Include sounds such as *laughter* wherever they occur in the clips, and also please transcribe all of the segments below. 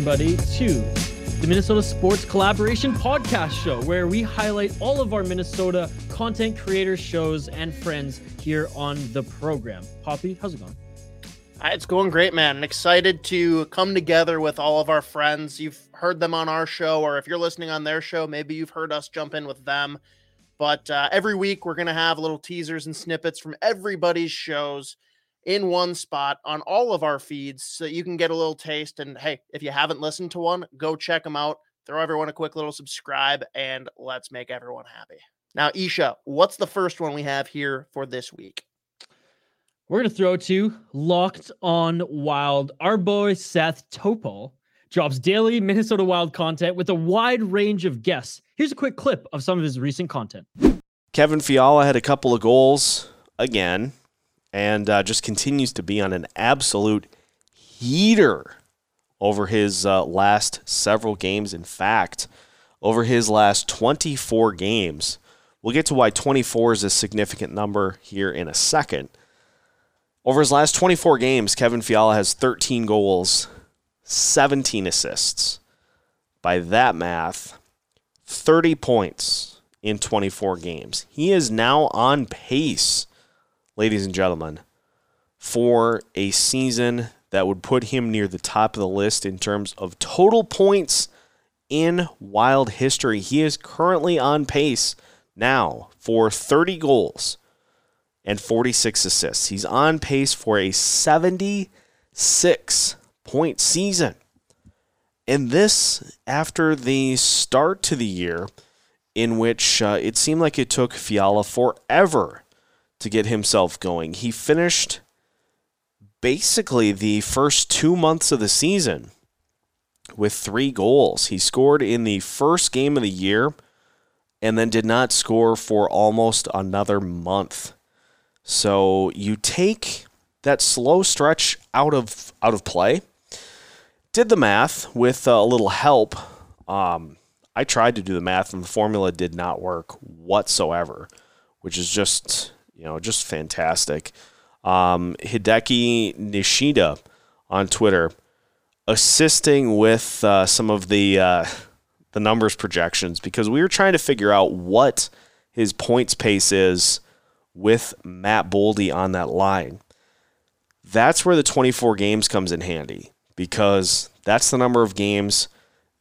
everybody, to the Minnesota Sports Collaboration Podcast Show, where we highlight all of our Minnesota content creators, shows, and friends here on the program. Poppy, how's it going? Uh, It's going great, man. I'm excited to come together with all of our friends. You've heard them on our show, or if you're listening on their show, maybe you've heard us jump in with them. But uh, every week, we're going to have little teasers and snippets from everybody's shows in one spot on all of our feeds so you can get a little taste. And hey, if you haven't listened to one, go check them out. Throw everyone a quick little subscribe and let's make everyone happy. Now, Isha, what's the first one we have here for this week? We're going to throw to Locked on Wild. Our boy Seth Toupal drops daily Minnesota Wild content with a wide range of guests. Here's a quick clip of some of his recent content. Kevin Fiala had a couple of goals again and uh, just continues to be on an absolute heater over his uh, last several games. In fact, over his last 24 games, we'll get to why 24 is a significant number here in a second. Over his last 24 games, Kevin Fiala has 13 goals, 17 assists. By that math, 30 points in 24 games. He is now on pace ladies and gentlemen, for a season that would put him near the top of the list in terms of total points in wild history. He is currently on pace now for 30 goals and 46 assists. He's on pace for a 76 point season. And this after the start to the year in which uh, it seemed like it took Fiala forever to get himself going. He finished basically the first two months of the season with three goals. He scored in the first game of the year and then did not score for almost another month. So you take that slow stretch out of out of play. Did the math with a little help. Um, I tried to do the math and the formula did not work whatsoever, which is just you know, just fantastic. Um, Hideki Nishida on Twitter assisting with uh, some of the uh, the numbers projections because we were trying to figure out what his points pace is with Matt Boldy on that line. That's where the 24 games comes in handy because that's the number of games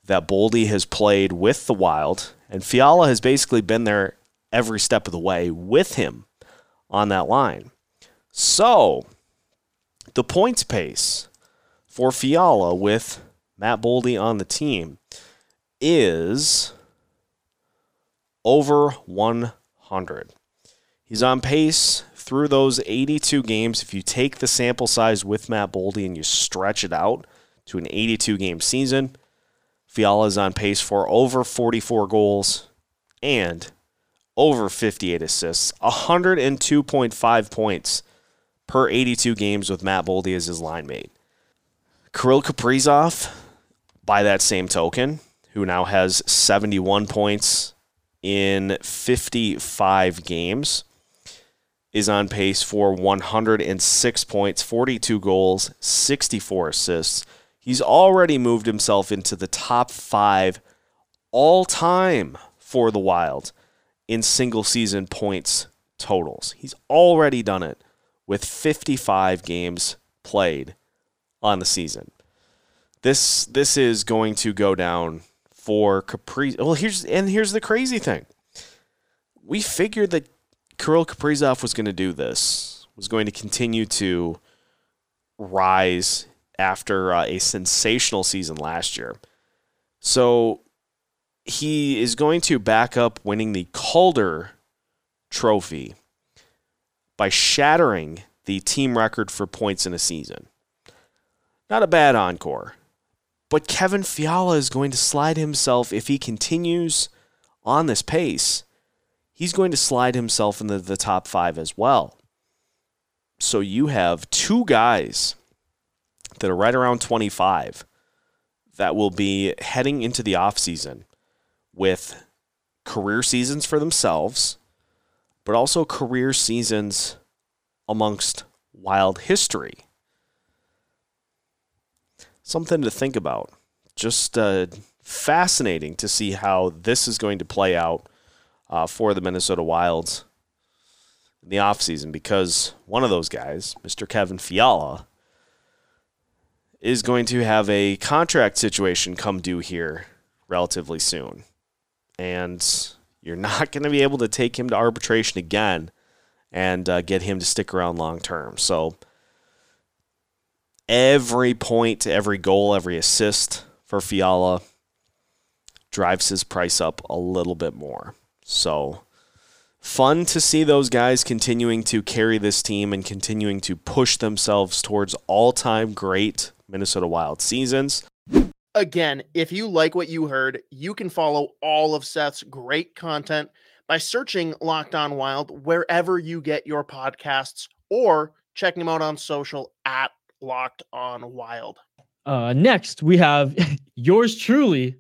that Boldy has played with the Wild, and Fiala has basically been there every step of the way with him on that line. So, the points pace for Fiala with Matt Boldy on the team is over 100. He's on pace through those 82 games. If you take the sample size with Matt Boldy and you stretch it out to an 82 game season, Fiala is on pace for over 44 goals and over 58 assists, 102.5 points per 82 games with Matt Boldy as his line mate. Kirill Kaprizov, by that same token, who now has 71 points in 55 games, is on pace for 106 points, 42 goals, 64 assists. He's already moved himself into the top five all time for the Wild in single season points totals. He's already done it with 55 games played on the season. This this is going to go down for Capri. Well, here's and here's the crazy thing. We figured that Kirill Kaprizov was going to do this. Was going to continue to rise after uh, a sensational season last year. So he is going to back up winning the Calder Trophy by shattering the team record for points in a season. Not a bad encore. But Kevin Fiala is going to slide himself, if he continues on this pace, he's going to slide himself into the top five as well. So you have two guys that are right around 25 that will be heading into the offseason with career seasons for themselves, but also career seasons amongst wild history. Something to think about. Just uh, fascinating to see how this is going to play out uh, for the Minnesota Wilds in the offseason because one of those guys, Mr. Kevin Fiala, is going to have a contract situation come due here relatively soon. And you're *laughs* not going to be able to take him to arbitration again and uh, get him to stick around long term. So every point, every goal, every assist for Fiala drives his price up a little bit more. So fun to see those guys continuing to carry this team and continuing to push themselves towards all time great Minnesota Wild seasons. Again, if you like what you heard, you can follow all of Seth's great content by searching Locked On Wild wherever you get your podcasts or checking him out on social at Locked On Wild. Uh, next, we have *laughs* yours truly,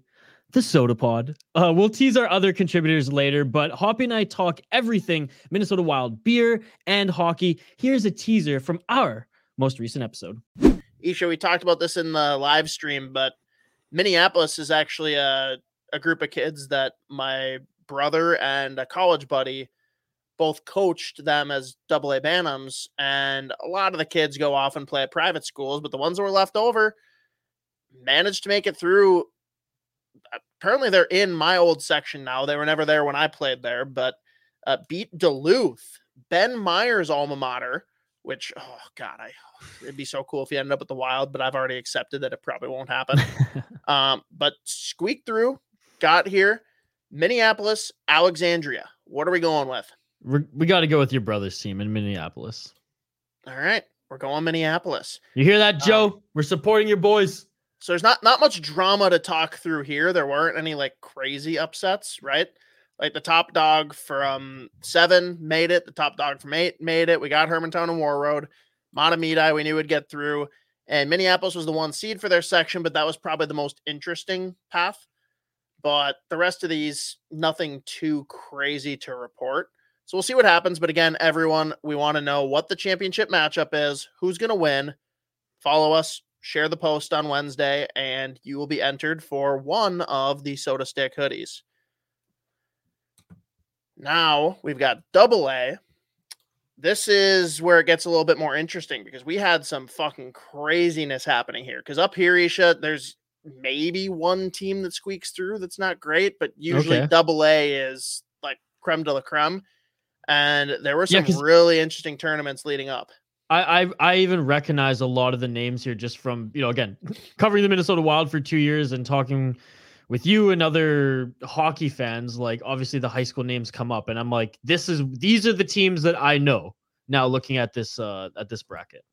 the Soda Pod. Uh, we'll tease our other contributors later, but Hoppy and I talk everything Minnesota Wild beer and hockey. Here's a teaser from our most recent episode. Isha, we talked about this in the live stream, but Minneapolis is actually a, a group of kids that my brother and a college buddy both coached them as double A Bantams. And a lot of the kids go off and play at private schools, but the ones that were left over managed to make it through. Apparently, they're in my old section now. They were never there when I played there, but uh, beat Duluth, Ben Meyer's alma mater, which, oh, God, I it'd be so cool if he ended up with the Wild, but I've already accepted that it probably won't happen. *laughs* um, but squeak through, got here. Minneapolis, Alexandria. What are we going with? We're, we got to go with your brother's team in Minneapolis. All right, we're going Minneapolis. You hear that, Joe? Um, we're supporting your boys. So there's not not much drama to talk through here. There weren't any like crazy upsets, right? Like the top dog from seven made it. The top dog from eight made it. We got Hermantown and Warroad. Mahtomedi, we knew would get through. And Minneapolis was the one seed for their section, but that was probably the most interesting path. But the rest of these, nothing too crazy to report. So we'll see what happens. But again, everyone, we want to know what the championship matchup is, who's going to win. Follow us, share the post on Wednesday, and you will be entered for one of the Soda Stick hoodies. Now we've got double A this is where it gets a little bit more interesting because we had some fucking craziness happening here. Because up here, Isha, there's maybe one team that squeaks through that's not great, but usually okay. double A is like creme de la creme. And there were some yeah, really interesting tournaments leading up. I, I I even recognize a lot of the names here just from you know again *laughs* covering the Minnesota Wild for two years and talking with you and other hockey fans, like obviously the high school names come up, and I'm like, this is these are the teams that I know now looking at this uh at this bracket.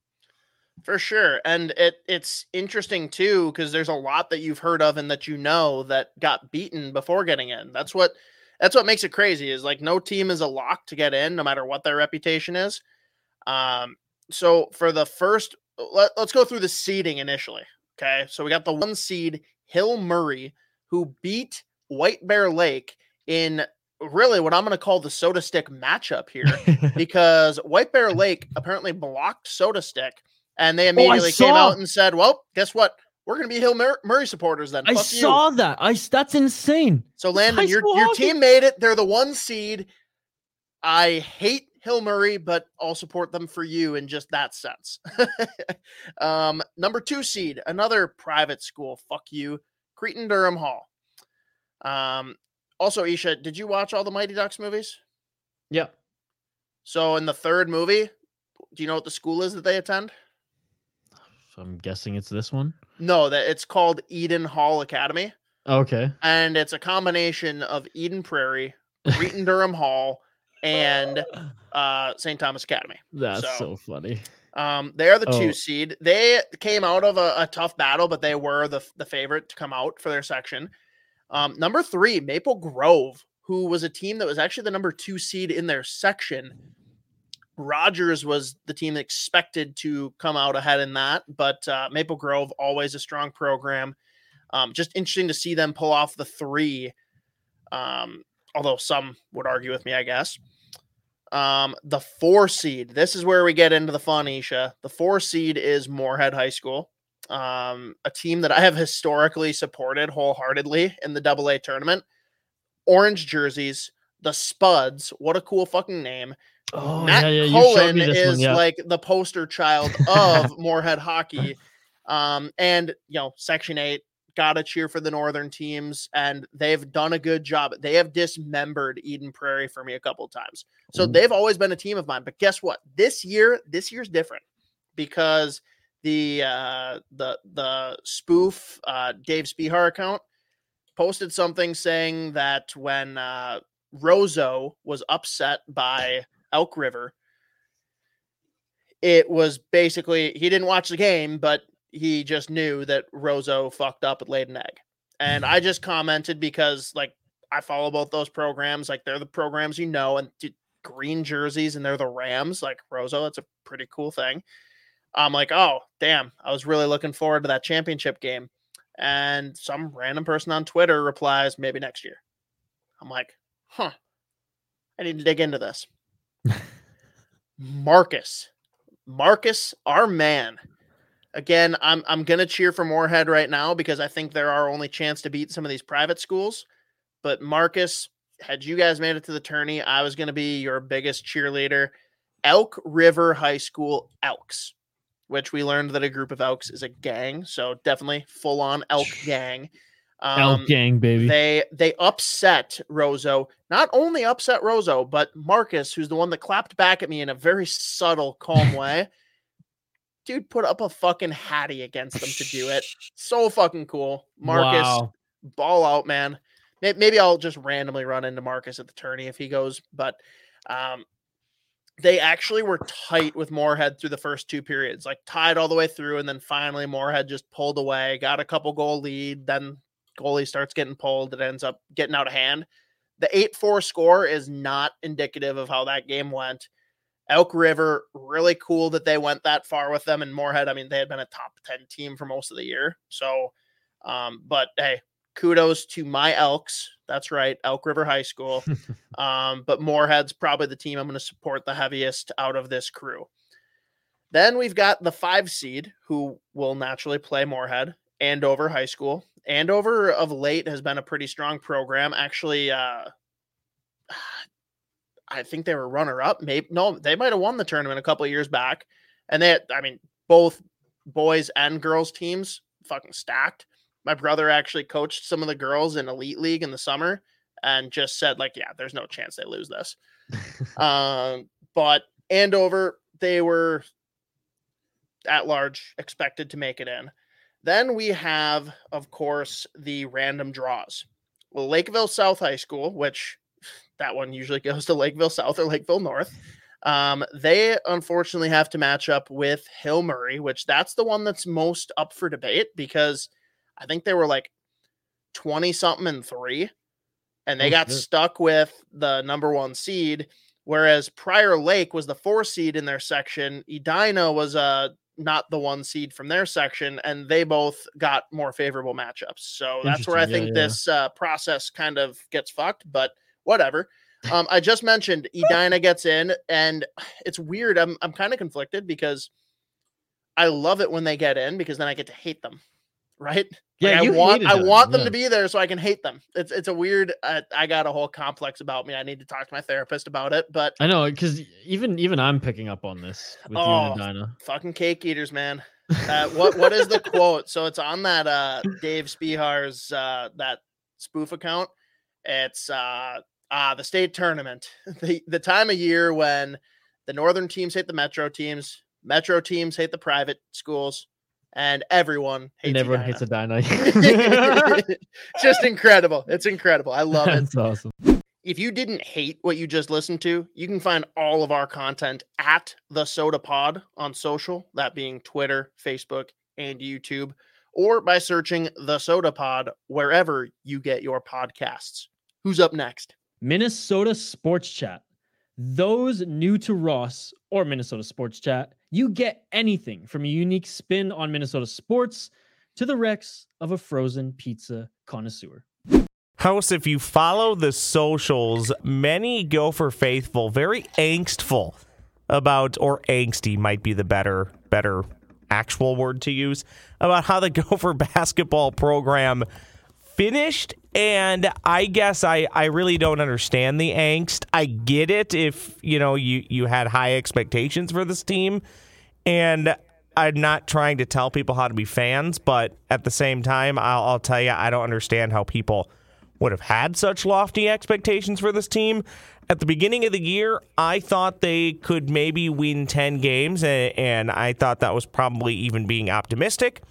For sure. And it it's interesting too, because there's a lot that you've heard of and that you know that got beaten before getting in. That's what that's what makes it crazy is like no team is a lock to get in, no matter what their reputation is. Um, so for the first let, let's go through the seeding initially. Okay. So we got the one seed Hill Murray who beat White Bear Lake in really what I'm going to call the soda stick matchup here *laughs* because White Bear Lake apparently blocked soda stick and they immediately came out and said, "Well, guess what? We're going to be Hill Mur- Murray supporters then." I Fuck you." saw that. I that's insane. So Landon, your your hockey. team made it. They're the one seed. I hate Hill Murray, but I'll support them for you in just that sense. *laughs* um, number two seed, another private school. Fuck you, Cretin-Derham Hall. Um, also, Isha, did you watch all the Mighty Ducks movies? Yeah. So in the third movie, do you know what the school is that they attend? I'm guessing it's this one. No, that it's called Eden Hall Academy. Okay. and it's a combination of Eden Prairie, Cretin-Derham Hall, and *laughs* uh, St. Thomas Academy. That's So- so, funny. Um, they are the Oh. two seed. They came out of a, a tough battle, but they were the the favorite to come out for their section. Um, number three, Maple Grove, who was a team that was actually the number two seed in their section. Rogers was the team expected to come out ahead in that, but uh, Maple Grove always a strong program. Um, just interesting to see them pull off the three. Um, although some would argue with me, I guess. Um, the four seed. This is where we get into the fun, Isha. The four seed is Moorhead High School, um, a team that I have historically supported wholeheartedly in the Double A tournament. Orange jerseys, the Spuds. What a cool fucking name. Oh Matt yeah, yeah. You Cullen is one. Yeah. like the poster child *laughs* of Moorhead hockey. *laughs* Um, and you know, Section 8 gotta cheer for the northern teams, and they've done a good job. They have dismembered Eden Prairie for me a couple times. So Ooh. they've always been a team of mine. But guess what? This year, this year's different because the uh the the spoof uh Dave Spihar account posted something saying that when uh Roseau was upset by Elk River. It was basically he didn't watch the game, but he just knew that Roseau fucked up and laid an egg. And I just commented because like I follow both those programs, like they're the programs you know, and d- green jerseys and they're the Rams, like Roseau. That's a pretty cool thing. I'm like, oh damn, I was really looking forward to that championship game. And some random person on Twitter replies, maybe next year. I'm like, huh. I need to dig into this. *laughs* Marcus. Marcus, our man. Again, I'm I'm gonna cheer for Moorhead right now because I think they're our only chance to beat some of these private schools. But Marcus, had you guys made it to the tourney, I was gonna be your biggest cheerleader. Elk River High School Elks, which we learned that a group of Elks is a gang. So definitely full on Elk gang. Um, Elk gang, baby. they they upset Roseau. Not only upset Roseau, but Marcus, who's the one that clapped back at me in a very subtle, calm *laughs* way. Dude put up a fucking hattie against them to do it. *laughs* So fucking cool. Marcus, Wow. ball out, man. Maybe I'll just randomly run into Marcus at the tourney if he goes, but um, they actually were tight with Moorhead through the first two periods, like tied all the way through, and then finally Moorhead just pulled away, got a couple goal lead, then goalie starts getting pulled, it ends up getting out of hand. The 8-4 score is not indicative of how that game went. Elk River, really cool that they went that far with them. And Moorhead, I mean, they had been a top 10 team for most of the year. So, um, but hey, kudos to my Elks. That's right, Elk River High School. *laughs* um, but Moorhead's probably the team I'm going to support the heaviest out of this crew. Then we've got the five seed who will naturally play Moorhead, Andover High School. Andover of late has been a pretty strong program. Actually, uh, I think they were runner up. Maybe no, they might have won the tournament a couple of years back. And they, had, I mean, both boys and girls teams fucking stacked. My brother actually coached some of the girls in elite league in the summer and just said like, yeah, there's no chance they lose this. *laughs* um, but Andover, they were at large expected to make it in. Then we have, of course, the random draws. Well, Lakeville South High School, which that one usually *laughs* goes to Lakeville South or Lakeville North. Um, they unfortunately have to match up with Hill Murray, which that's the one that's most up for debate because I think they were like 20 something and three, and they Oh, got stuck with the number one seed. Whereas Prior Lake was the four seed in their section, Edina was uh, not the one seed from their section, and they both got more favorable matchups. So that's where I Yeah, think yeah. this uh, process kind of gets fucked. But whatever. Um, I just mentioned *laughs* Edina gets in, and it's weird. I'm I'm kind of conflicted because I love it when they get in because then I get to hate them, right? Yeah, Like, I want I them, want them yeah. to be there so I can hate them. It's it's a weird. Uh, I got a whole complex about me. I need to talk to my therapist about it. But I know because even even I'm picking up on this with Oh, you and Dinah. fucking cake eaters, man. *laughs* Uh, what what is the quote? So it's on that uh Dave Spihar's uh that spoof account. It's uh uh the state tournament. *laughs* The the time of year when the northern teams hate the metro teams, metro teams hate the private schools, and everyone hates And everyone Edina. hates a Dinah. *laughs* *laughs* Just incredible. It's incredible. I love it. That's awesome. If you didn't hate what you just listened to, you can find all of our content at the Soda Pod on social, that being Twitter, Facebook, and YouTube, or by searching the Soda Pod wherever you get your podcasts. Who's up next? Minnesota Sports Chat. Those new to Ross or Minnesota Sports Chat, you get anything from a unique spin on Minnesota sports to the Rex of a frozen pizza connoisseur. House, if you follow the socials, many Gopher faithful very angstful about, or angsty might be the better better actual word to use about how the *laughs* Gopher basketball program finished. And I guess I, I really don't understand the angst. I get it if you know you you had high expectations for this team, and I'm not trying to tell people how to be fans, but at the same time, I'll, I'll tell you I don't understand how people would have had such lofty expectations for this team. At the beginning of the year, I thought they could maybe win 10 games, and, and I thought that was probably even being optimistic.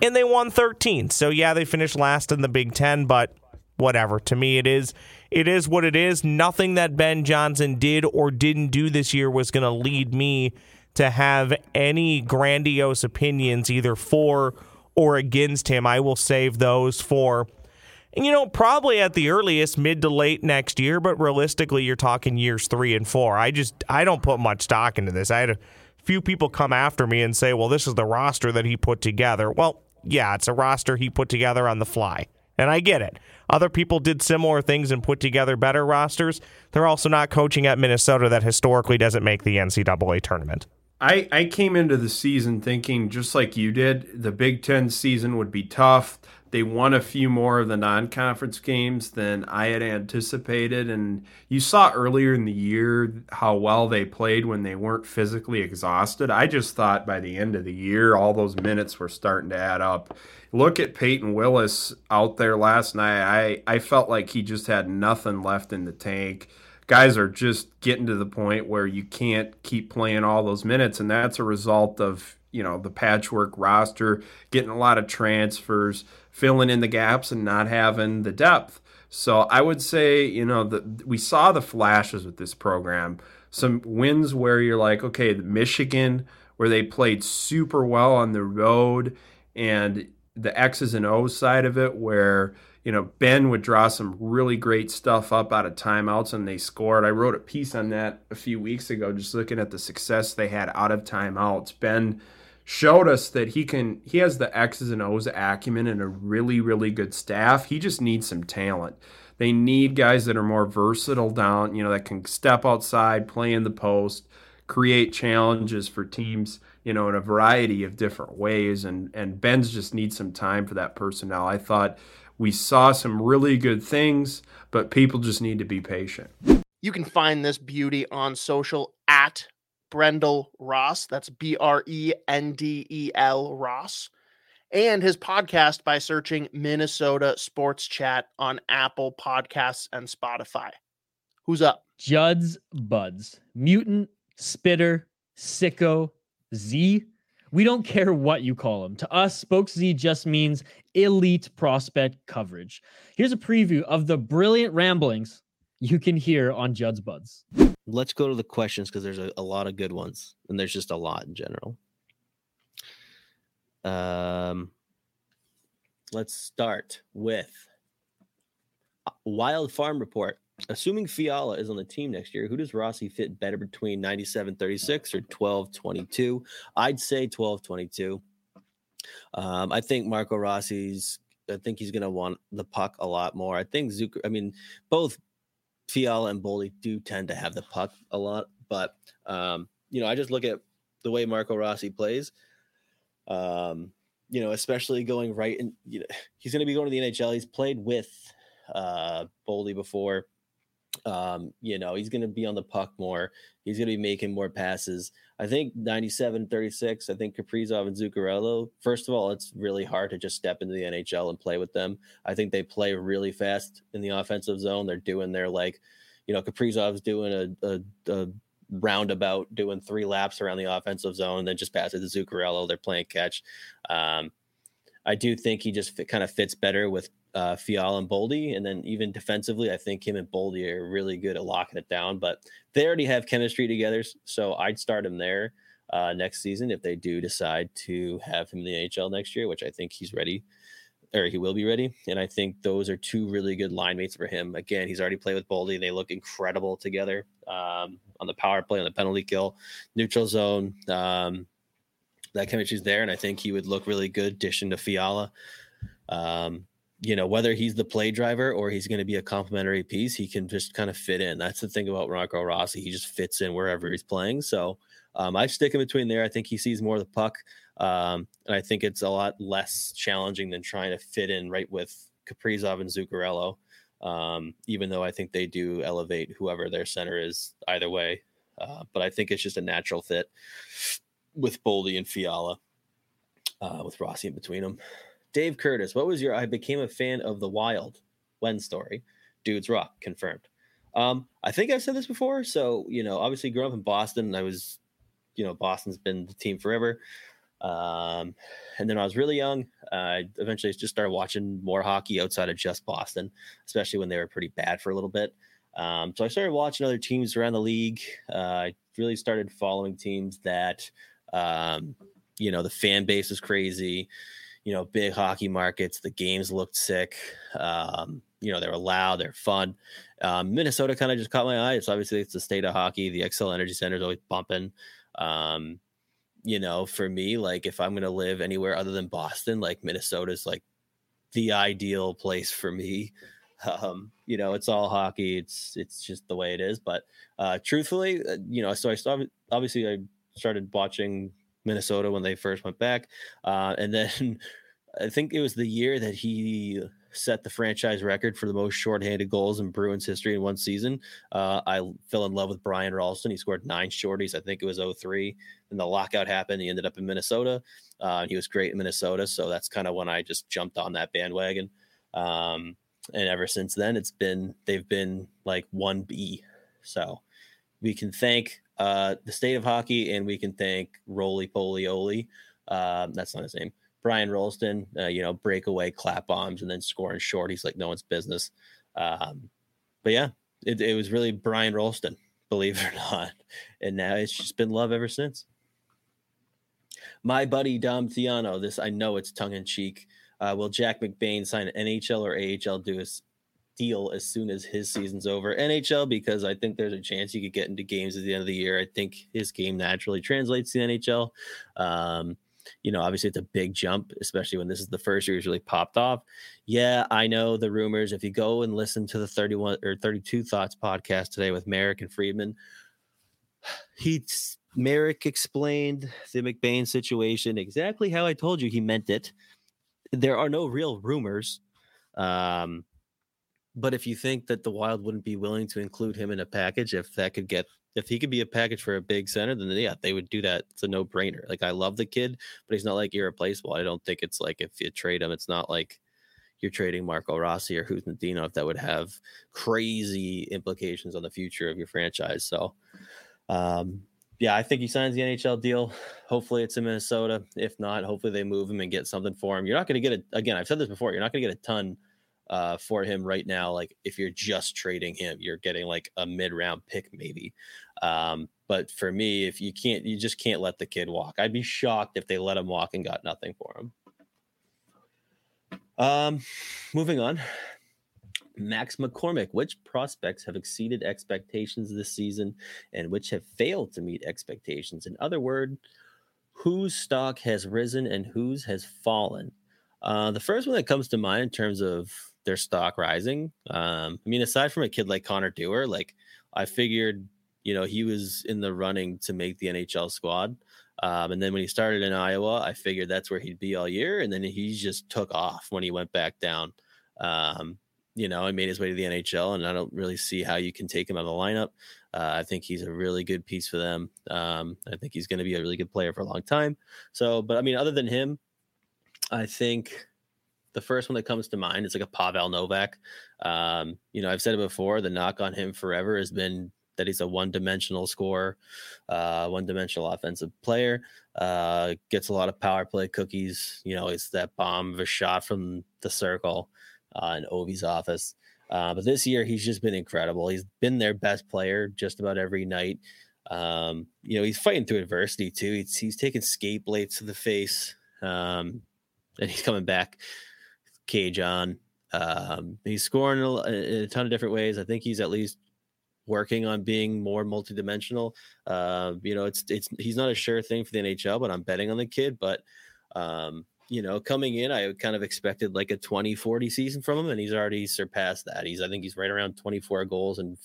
And they won 13. So yeah, they finished last in the Big 10, but whatever. To me it is it is what it is. Nothing that Ben Johnson did or didn't do this year was going to lead me to have any grandiose opinions either for or against him. I will save those for you know, probably at the earliest, mid to late next year, but realistically, you're talking years three and four. I just, I don't put much stock into this. I had a few people come after me and say, well, this is the roster that he put together. Well, yeah, it's a roster he put together on the fly. And I get it. Other people did similar things and put together better rosters. They're also not coaching at Minnesota that historically doesn't make the NCAA tournament. I, I came into the season thinking just like you did, the Big Ten season would be tough. They won a few more of the non conference games than I had anticipated. And you saw earlier in the year how well they played when they weren't physically exhausted. I just thought by the end of the year, all those minutes were starting to add up. Look at Payton Willis out there last night. I, I felt like he just had nothing left in the tank guys are just getting to the point where you can't keep playing all those minutes and that's a result of you know the patchwork roster getting a lot of transfers filling in the gaps and not having the depth so i would say you know that we saw the flashes with this program some wins where you're like okay michigan where they played super well on the road and the x's and o's side of it where you know, Ben would draw some really great stuff up out of timeouts and they scored. I wrote a piece on that a few weeks ago, just looking at the success they had out of timeouts. Ben showed us that he can, he has the X's and O's acumen and a really, really good staff. He just needs some talent. They need guys that are more versatile down, you know, that can step outside, play in the post, create challenges for teams, you know, in a variety of different ways. And and Ben's just needs some time for that personnel. I thought we saw some really good things, but people just need to be patient. You can find this beauty on social at Brendel Ross. That's B R E N D E L Ross. And his podcast by searching Minnesota Sports Chat on Apple Podcasts and Spotify. Who's up? Judd's Buds, Mutant, Spitter, Sicko, Z. We don't care what you call him. To us, Spokes Z just means elite prospect coverage. Here's a preview of the brilliant ramblings you can hear on Judd's Buds. Let's go to the questions because there's a, a lot of good ones, and there's just a lot in general. Um, let's start with Wild Farm Report. Assuming Fiala is on the team next year, who does Rossi fit better between 97 36 or 12 22? I'd say 12 22. Um, I think Marco Rossi's, I think he's going to want the puck a lot more. I think Zucker, I mean, both Fiala and Boldy do tend to have the puck a lot, but um, you know, I just look at the way Marco Rossi plays. Um, you know, especially going right and you know, he's going to be going to the NHL. He's played with uh Boldy before. Um, you know, he's going to be on the puck more. He's going to be making more passes. I think 97 36, I think Kaprizov and Zuccarello, first of all, it's really hard to just step into the NHL and play with them. I think they play really fast in the offensive zone. They're doing their like, you know, Kaprizov's doing a, a, a roundabout, doing three laps around the offensive zone, then just pass it to Zuccarello. They're playing catch. Um, I do think he just kind of fits better with uh, Fiala and Boldy. And then even defensively, I think him and Boldy are really good at locking it down. But they already have chemistry together, so I'd start him there uh, next season if they do decide to have him in the NHL next year, which I think he's ready or he will be ready. And I think those are two really good line mates for him. Again, he's already played with Boldy. They look incredible together um, on the power play, on the penalty kill, neutral zone. Um, that chemistry's there, and I think he would look really good dishing to Fiala. Um, you know, whether he's the play driver or he's going to be a complementary piece, he can just kind of fit in. That's the thing about Marco Rossi. He just fits in wherever he's playing. So um, I stick in between there. I think he sees more of the puck. Um, and I think it's a lot less challenging than trying to fit in right with Kaprizov and Zuccarello. Um, even though I think they do elevate whoever their center is either way. Uh, but I think it's just a natural fit with Boldy and Fiala, uh, with Rossi in between them. Dave Curtis, what was your I became a fan of the Wild when story? Dudes Rock confirmed. Um, I think I've said this before. So, you know, obviously growing up in Boston, I was, you know, Boston's been the team forever. Um, and then I was really young. I eventually just started watching more hockey outside of just Boston, especially when they were pretty bad for a little bit. Um, so I started watching other teams around the league. Uh, I really started following teams that, um, you know, the fan base is crazy you know, big hockey markets. The games looked sick. Um, you know, they were loud, they're fun. Um, Minnesota kind of just caught my eye. It's obviously it's the state of hockey. The Xcel Energy Center is always bumping. Um, you know, for me, like if I'm gonna live anywhere other than Boston, like Minnesota's like the ideal place for me. Um, you know, it's all hockey. It's it's just the way it is. But uh, truthfully, uh, you know, so I started obviously I started watching Minnesota when they first went back. Uh, and then *laughs* I think it was the year that he set the franchise record for the most shorthanded goals in Bruins history in one season. Uh, I fell in love with Brian Rolston. He scored nine shorties. I think it was 03. And the lockout happened. He ended up in Minnesota. Uh, he was great in Minnesota. So that's kind of when I just jumped on that bandwagon. Um, and ever since then, it's been, they've been like 1B. So we can thank uh, the state of hockey, and we can thank Roly Poly Oli. Uh, that's not his name. Brian Rolston, uh, you know, breakaway clap bombs and then scoring short. He's like no one's business. Um, but yeah, it, it was really Brian Rolston, believe it or not. And now it's just been love ever since. My buddy Dom Tiano, this I know it's tongue in cheek. Uh, will Jack McBain sign an NHL or AHL deal as soon as his season's over. NHL, because I think there's a chance he could get into games at the end of the year. I think his game naturally translates to NHL. Um, you know, obviously it's a big jump, especially when this is the first year he's really popped off. Yeah, I know the rumors. If you go and listen to the 31 or 32 Thoughts podcast today with Marek and Friedman, *sighs* he Marek explained the McBain situation exactly how I told you he meant it. There are no real rumors. Um, but if you think that the Wild wouldn't be willing to include him in a package, if that could get if he could be a package for a big center, then yeah, they would do that. It's a no brainer. Like I love the kid, but he's not like irreplaceable. I don't think it's like if you trade him, it's not like you're trading Marco Rossi or if that would have crazy implications on the future of your franchise. So, um, yeah, I think he signs the NHL deal. Hopefully, it's in Minnesota. If not, hopefully they move him and get something for him. You're not going to get it again. I've said this before. You're not going to get a ton uh, for him right now. Like if you're just trading him, you're getting like a mid round pick maybe. Um, but for me, if you can't, you just can't let the kid walk. I'd be shocked if they let him walk and got nothing for him. Um, moving on. Max McCormick, which prospects have exceeded expectations this season and which have failed to meet expectations? In other words, whose stock has risen and whose has fallen? Uh, the first one that comes to mind in terms of their stock rising. Um, I mean, aside from a kid like Connor Dewar, like I figured, you know, he was in the running to make the NHL squad. Um, and then when he started in Iowa, I figured that's where he'd be all year. And then he just took off when he went back down. Um, you know, and made his way to the NHL. And I don't really see how you can take him out of the lineup. Uh, I think he's a really good piece for them. Um, I think he's going to be a really good player for a long time. So, but I mean, other than him, I think the first one that comes to mind is like a Pavel Novak. Um, you know, I've said it before. The knock on him forever has been that he's a one-dimensional scorer, uh, one-dimensional offensive player. Uh, gets a lot of power play cookies. You know, it's that bomb of a shot from the circle uh, in Ovi's office. Uh, but this year, he's just been incredible. He's been their best player just about every night. Um, you know, he's fighting through adversity too. He's, he's taking skate blades to the face, um, and he's coming back cage on. Um, he's scoring a, in a ton of different ways. I think he's at least working on being more multidimensional. Uh, you know, it's it's he's not a sure thing for the NHL, but I'm betting on the kid. But um, you know, coming in, I kind of expected like a 20 40 season from him, and he's already surpassed that. He's I think he's right around 24 goals and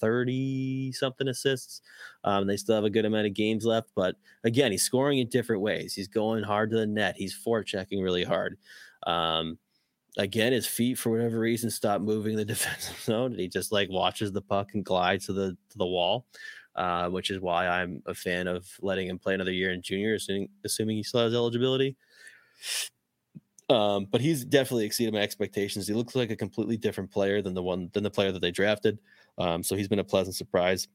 30 something assists. Um, they still have a good amount of games left, but again, he's scoring in different ways. He's going hard to the net. He's forechecking really hard. Um, again, his feet for whatever reason stop moving the *laughs* defensive zone. and He just like watches the puck and glides to the to the wall, uh, which is why I'm a fan of letting him play another year in junior, assuming, assuming he still has eligibility. Um, but he's definitely exceeded my expectations. He looks like a completely different player than the one than the player that they drafted. Um, so he's been a pleasant surprise.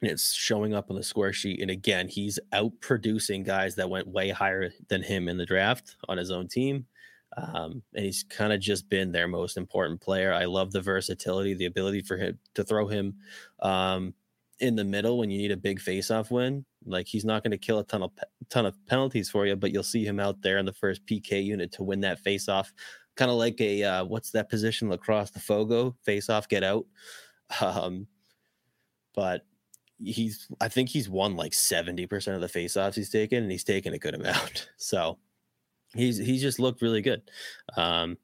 And it's showing up on the score sheet. And again, he's out producing guys that went way higher than him in the draft on his own team. Um, and he's kind of just been their most important player. I love the versatility, the ability for him to throw him um, in the middle when you need a big face-off win. Like he's not going to kill a ton of ton of penalties for you, but you'll see him out there in the first PK unit to win that face-off, kind of like a uh, what's that position lacrosse the Fogo face-off get out. *laughs* Um, but he's I think he's won like 70% of the face-offs he's taken, and he's taken a good amount. *laughs* So he's he's just looked really good. Um,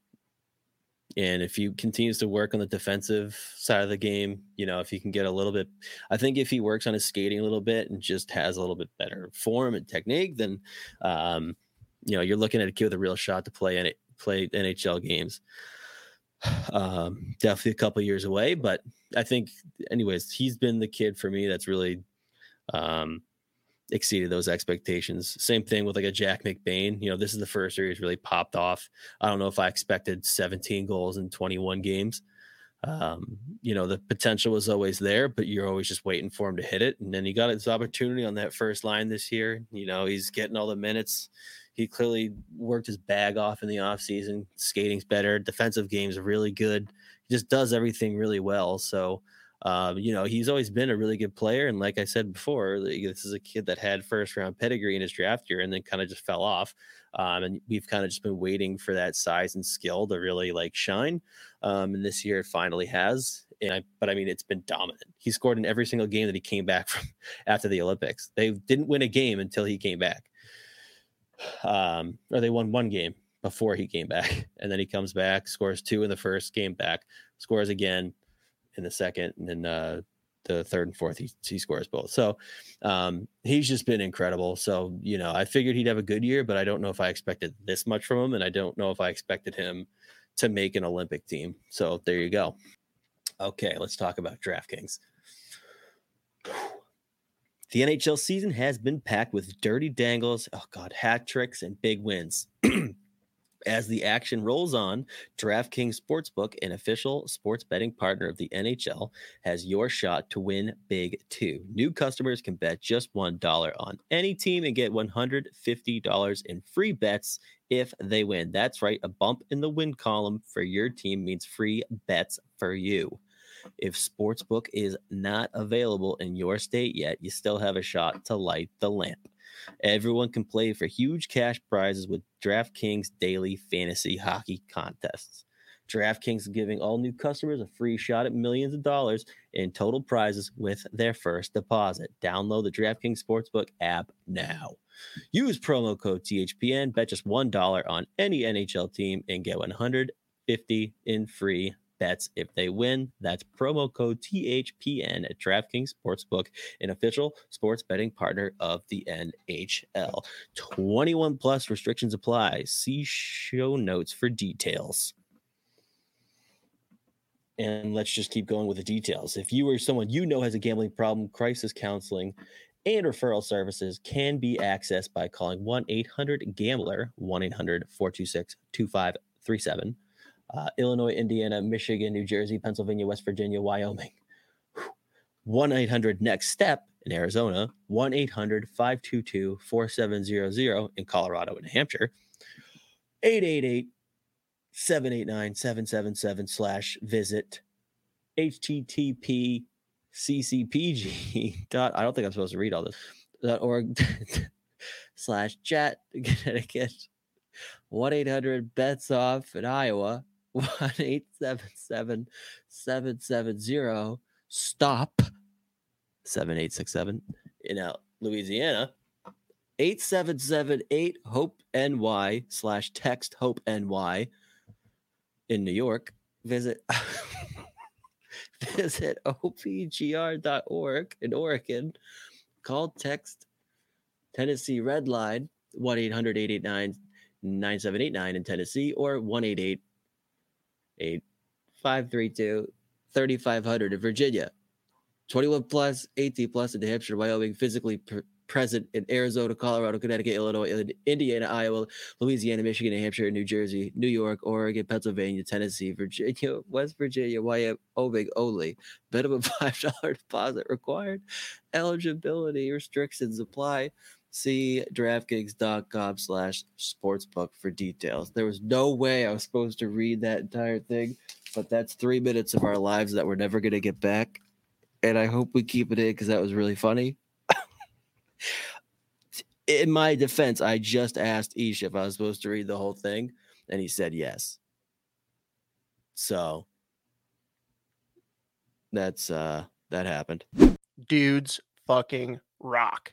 and if he continues to work on the defensive side of the game, you know, if he can get a little bit, I think if he works on his skating a little bit and just has a little bit better form and technique, then, um, you know, you're looking at a kid with a real shot to play it, play NHL games. *sighs* Um, definitely a couple years away, but I think, anyways, he's been the kid for me that's really, um, exceeded those expectations. Same thing with like a Jack McBain. You know, this is the first year he's really popped off. I don't know if I expected 17 goals in 21 games. Um, you know, the potential was always there, but you're always just waiting for him to hit it. And then he got his opportunity on that first line this year. You know, he's getting all the minutes. He clearly worked his bag off in the offseason. Skating's better. Defensive game's really good. He just does everything really well. So, um, you know, he's always been a really good player. And like I said before, this is a kid that had first round pedigree in his draft year and then kind of just fell off. Um, and we've kind of just been waiting for that size and skill to really like shine. Um, and this year it finally has. And I, but I mean, it's been dominant. He scored in every single game that he came back *laughs* from after the Olympics. They didn't win a game until he came back. Um, or they won one game before he came back. *laughs* And then he comes back, scores two in the first game back, scores again, in the second, and then uh, the third and fourth he, he scores both. So um, he's just been incredible. So you know, I figured he'd have a good year, but I don't know if I expected this much from him, and I don't know if I expected him to make an Olympic team. So there you go. Okay, let's talk about DraftKings. The NHL season has been packed with dirty dangles, oh god, hat tricks and big wins. *clears throat* As the action rolls on, DraftKings Sportsbook, an official sports betting partner of the NHL, has your shot to win big too. New customers can bet just $1 on any team and get $150 in free bets if they win. That's right, a bump in the win column for your team means free bets for you. If Sportsbook is not available in your state yet, you still have a shot to light the lamp. Everyone can play for huge cash prizes with DraftKings daily fantasy hockey contests. DraftKings is giving all new customers a free shot at millions of dollars in total prizes with their first deposit. Download the DraftKings Sportsbook app now. Use promo code THPN, bet just $1 on any NHL team, and get 150 in free bets if they win. That's promo code THPN at DraftKings Sportsbook, an official sports betting partner of the NHL. 21 plus restrictions apply. See show notes for details. And let's just keep going with the details. If you or someone you know has a gambling problem, crisis counseling and referral services can be accessed by calling 1 800 Gambler, 1 800 426 2537. Uh, Illinois, Indiana, Michigan, New Jersey, Pennsylvania, West Virginia, Wyoming. 1 800 Next Step in Arizona, 1 800 522 4700 in Colorado and New Hampshire, 888 789 777 slash visit http ccpg dot i don't think i'm supposed to read all this dot org *laughs* slash chat connecticut 1-800 bets off in iowa 1-877 770 stop 7867 in uh, louisiana 8778 hope ny slash text hope ny in New York, visit *laughs* visit opgr.org in Oregon. Call text Tennessee Red Line 1 800 889 9789 in Tennessee or 188 532 3500 in Virginia. 21 plus, 18 plus in New Hampshire, Wyoming, physically pr- present in Arizona, Colorado, Connecticut, Illinois, Indiana, Iowa, Louisiana, Michigan, New Hampshire, New Jersey, New York, Oregon, Pennsylvania, Tennessee, Virginia, *laughs* West Virginia, Wyoming only. Minimum *laughs* $5 deposit required. Eligibility restrictions apply. See DraftKings.com slash sportsbook for details. There was no way I was supposed to read that entire thing, but that's three minutes of our lives that we're never going to get back. And I hope we keep it in because that was really funny *laughs* in my defense, I just asked Ish if I was supposed to read the whole thing, and he said yes. So that's uh that happened. Dudes fucking rock.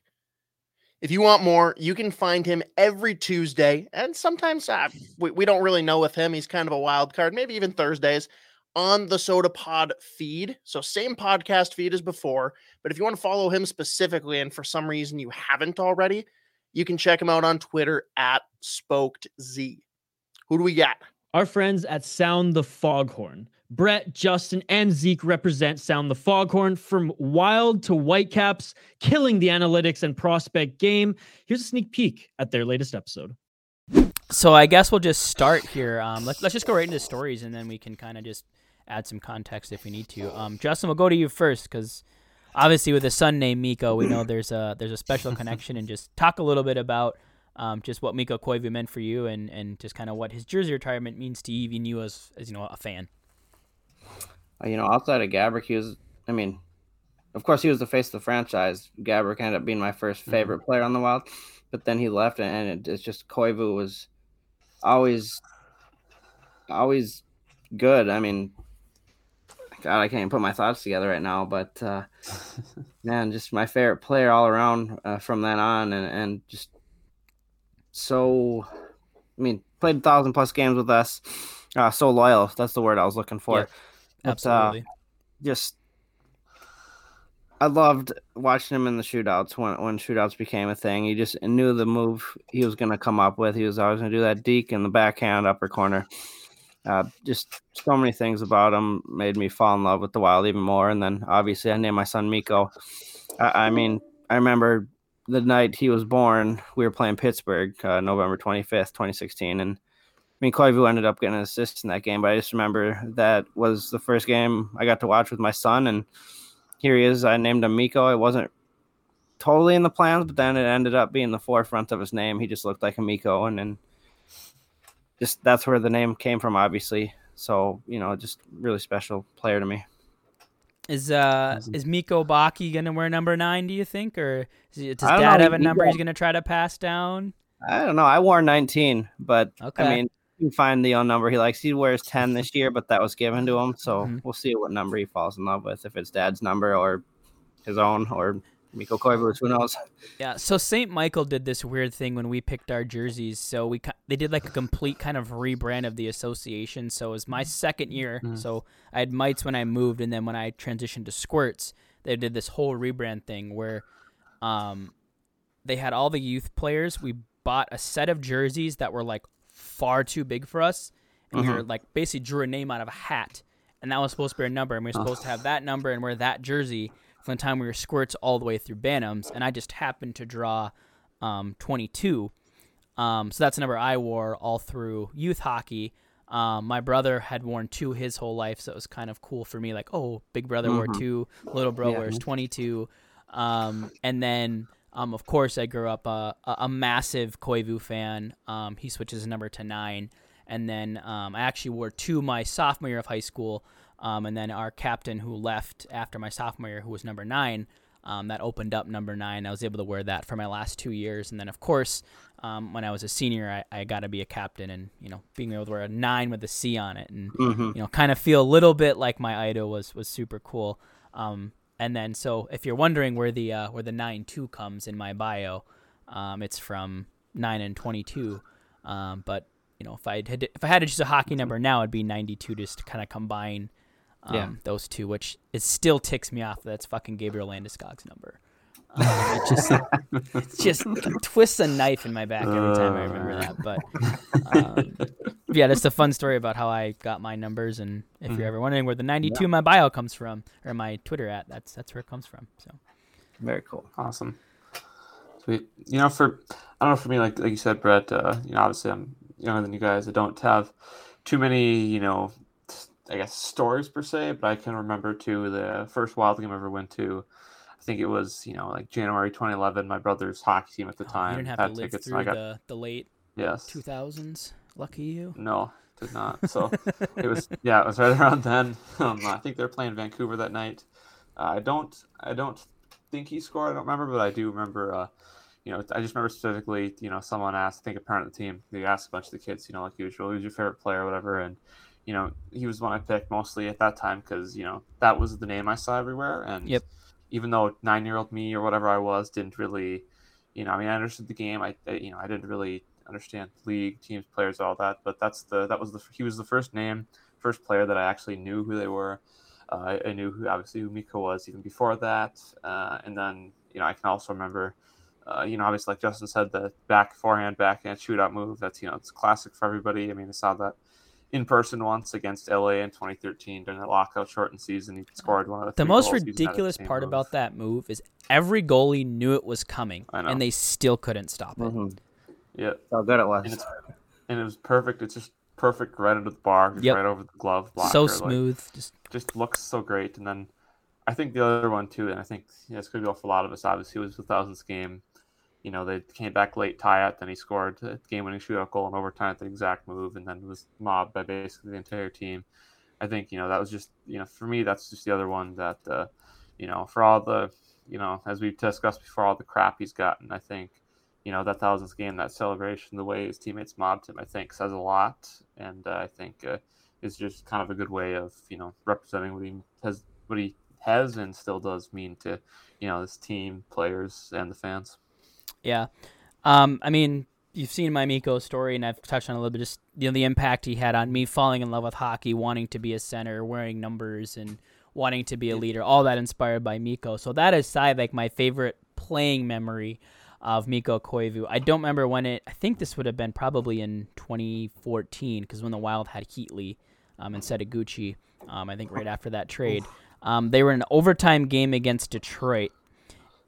If you want more, you can find him every Tuesday, and sometimes uh, we, we don't really know with him. He's kind of a wild card, maybe even Thursdays on the Soda Pod feed. So, same podcast feed as before. But if you want to follow him specifically, and for some reason you haven't already, you can check him out on Twitter at SpokedZ. Who do we got? Our friends at Sound the Foghorn. Brett, Justin, and Zeke represent Sound the Foghorn from wild to whitecaps, killing the analytics and prospect game. Here's a sneak peek at their latest episode. So I guess we'll just start here. Um, let's let's just go right into stories, and then we can kind of just add some context if we need to. Um, Justin, we'll go to you first because obviously with a son named Miko, we know there's a there's a special connection, and just talk a little bit about um, just what Mikko Koivu meant for you, and and just kind of what his jersey retirement means to even you as as you know a fan. Uh, you know, outside of Gaborik, he was. I mean, of course, he was the face of the franchise. Gaborik ended up being my first mm-hmm. favorite mm-hmm. player on the Wild, but then he left, and it, it's just Koivu was always, always good. I mean, God, I can't even put my thoughts together right now. But uh, *laughs* man, just my favorite player all around uh, from then on, and and just so. I mean, played a thousand plus games with us. Uh, so loyal. That's the word I was looking for. Yeah, absolutely. But, uh, just I loved watching him in the shootouts when when shootouts became a thing. He just knew the move he was going to come up with. He was always going to do that deke in the backhand upper corner. Uh, just so many things about him made me fall in love with the Wild even more. And then obviously I named my son Miko. I, I mean, I remember the night he was born, we were playing Pittsburgh, uh, November 25th, 2016. And I mean, Koivu ended up getting an assist in that game, but I just remember that was the first game I got to watch with my son. And here he is. I named him Miko. It wasn't totally in the plans, but then it ended up being the forefront of his name. He just looked like a Mikko. And then just that's where the name came from, obviously. So you know, just really special player to me. Is uh is Miko Baki gonna wear number nine? Do you think, or does Dad know. have a number he's gonna try to pass down? I don't know. I wore 19, but okay. I mean, can find the own number he likes. He wears 10 this year, but that was given to him, so mm-hmm. we'll see what number he falls in love with. If it's Dad's number or his own, or Mikko Koivu, who knows? Yeah, so St. Michael did this weird thing when we picked our jerseys. So we they did like a complete kind of rebrand of the association. So it was my second year. Mhm. So I had mites when I moved, and then when I transitioned to squirts, they did this whole rebrand thing where, um, they had all the youth players. We bought a set of jerseys that were like far too big for us, and we were Mhm. like basically drew a name out of a hat, and that was supposed to be our number, and we were Oh. supposed to have that number and wear that jersey from the time we were squirts all the way through Bantams, and I just happened to draw um, 22. Um, so that's the number I wore all through youth hockey. Um, my brother had worn two his whole life, so it was kind of cool for me. Like, oh, big brother wore Mhm. two, little bro Yeah. wears 22. Um, and then, um, of course, I grew up a, a, a massive Koivu fan. Um, he switches his number to nine. And then um, I actually wore two my sophomore year of high school. Um, and then our captain who left after my sophomore year, who was number nine, um, that opened up number nine. I was able to wear that for my last two years. And then, of course, um, when I was a senior, I, I got to be a captain and, you know, being able to wear a nine with a C on it and, Mhm. you know, kind of feel a little bit like my idol was, was super cool. Um, and then, so if you're wondering where the, uh, where the nine two comes in my bio, um, it's from nine and 22. Um, but, you know, if I had if I had to choose a hockey number now, it'd be 92 just to kind of combine um, Yeah. those two, which it still ticks me off. That's fucking Gabriel Landeskog's number. Um, it just it just *laughs* twists a knife in my back every time I remember that. But um, yeah, that's a fun story about how I got my numbers. And if you're ever wondering where the 92 Yeah. my bio comes from or my Twitter at, that's that's where it comes from. So Very cool. Awesome. Sweet. You know, for I don't know for me, like like you said, Brett. Uh, you know, obviously I'm younger than you guys. I don't have too many, you know, I guess stories per se, but I can remember too the first Wild game I ever went to. I think it was you know like January 2011. My brother's hockey team at the Oh, time you didn't have had to live tickets, through got the the late yes 2000s. Lucky you. no, did not. So it was *laughs* yeah, it was right around then. Um, I think they're playing Vancouver that night. Uh, I don't I don't think he scored. I don't remember, but I do remember. Uh, you know, I just remember specifically. You know, someone asked. I think a parent of the team. They asked a bunch of the kids. You know, like usual, who's your favorite player, or whatever, and. You know, he was one I picked mostly at that time because you know that was the name I saw everywhere, and Yep. Even though nine-year-old me or whatever I was didn't really, you know, I mean, I understood the game. I, I- you know, I didn't really understand league, teams, players, all that. But that's the that was the he was the first name, first player that I actually knew who they were. Uh, I, knew who obviously who Miko was even before that, uh, and then you know I can also remember, uh, you know, obviously like Justin said, the back forehand backhand shootout move. That's you know it's classic for everybody. I mean, I saw that in person once against LA in 2013 during the lockout shortened season. He scored one of the The three most goals. He's the ridiculous part move. about that move is every goalie knew it was coming, and they still couldn't stop it. Mhm. yeah, How good it and was. it's and it was perfect. It's just perfect right under the bar, Yep. right over the glove blocker. so like, smooth. Just just looks so great. And then I think the other one too, and I think yeah, this could go for a lot of us. Obviously, was the thousandth game. You know, they came back late, tie it, then he scored a game-winning shootout goal in overtime at the exact move, and then was mobbed by basically the entire team. I think you know that was just you know for me that's just the other one that uh, you know for all the you know as we've discussed before all the crap he's gotten. I think you know that thousands game, that celebration, the way his teammates mobbed him, I think says a lot, and uh, I think uh, is just kind of a good way of you know representing what he has, what he has and still does mean to you know this team, players, and the fans. Yeah. Um, I mean, you've seen my Miko story, and I've touched on a little bit just you know the impact he had on me falling in love with hockey, wanting to be a center, wearing numbers, and wanting to be a leader. All that inspired by Miko. So that aside, like my favorite playing memory of Mikko Koivu. I don't remember when it. I think this would have been probably in 2014 because when the Wild had Heatley um, instead of Gucci. Um, I think right *laughs* after that trade, um, they were in an overtime game against Detroit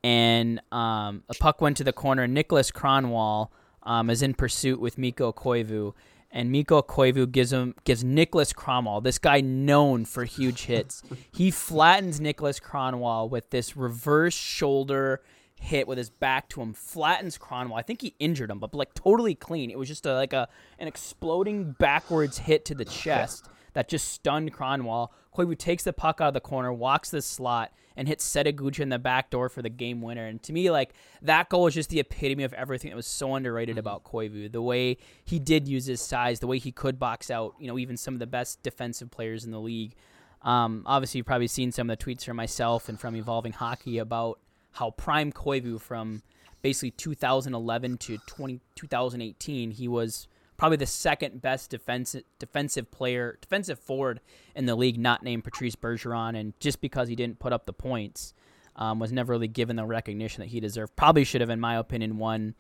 and um, a puck went to the corner. Niklas Kronwall um, is in pursuit with Mikko Koivu, and Mikko Koivu gives him gives Niklas Kronwall, this guy known for huge *laughs* hits. he flattens Niklas Kronwall with this reverse shoulder hit with his back to him. Flattens Kronwall. I think he injured him, but like totally clean. It was just a, like a an exploding backwards hit to the chest that just stunned Kronwall. Koivu takes the puck out of the corner, walks the slot, and hits Setoguchi in the back door for the game winner. And to me, like that goal was just the epitome of everything that was so underrated about Koivu. The way he did use his size, the way he could box out, you know, even some of the best defensive players in the league. Um, obviously, you've probably seen some of the tweets from myself and from Evolving Hockey about how prime Koivu from basically 2011 to 20, 2018, he was probably the second best defensive defensive player, defensive forward in the league, not named Patrice Bergeron, and just because he didn't put up the points, um, was never really given the recognition that he deserved. Probably should have, in my opinion, won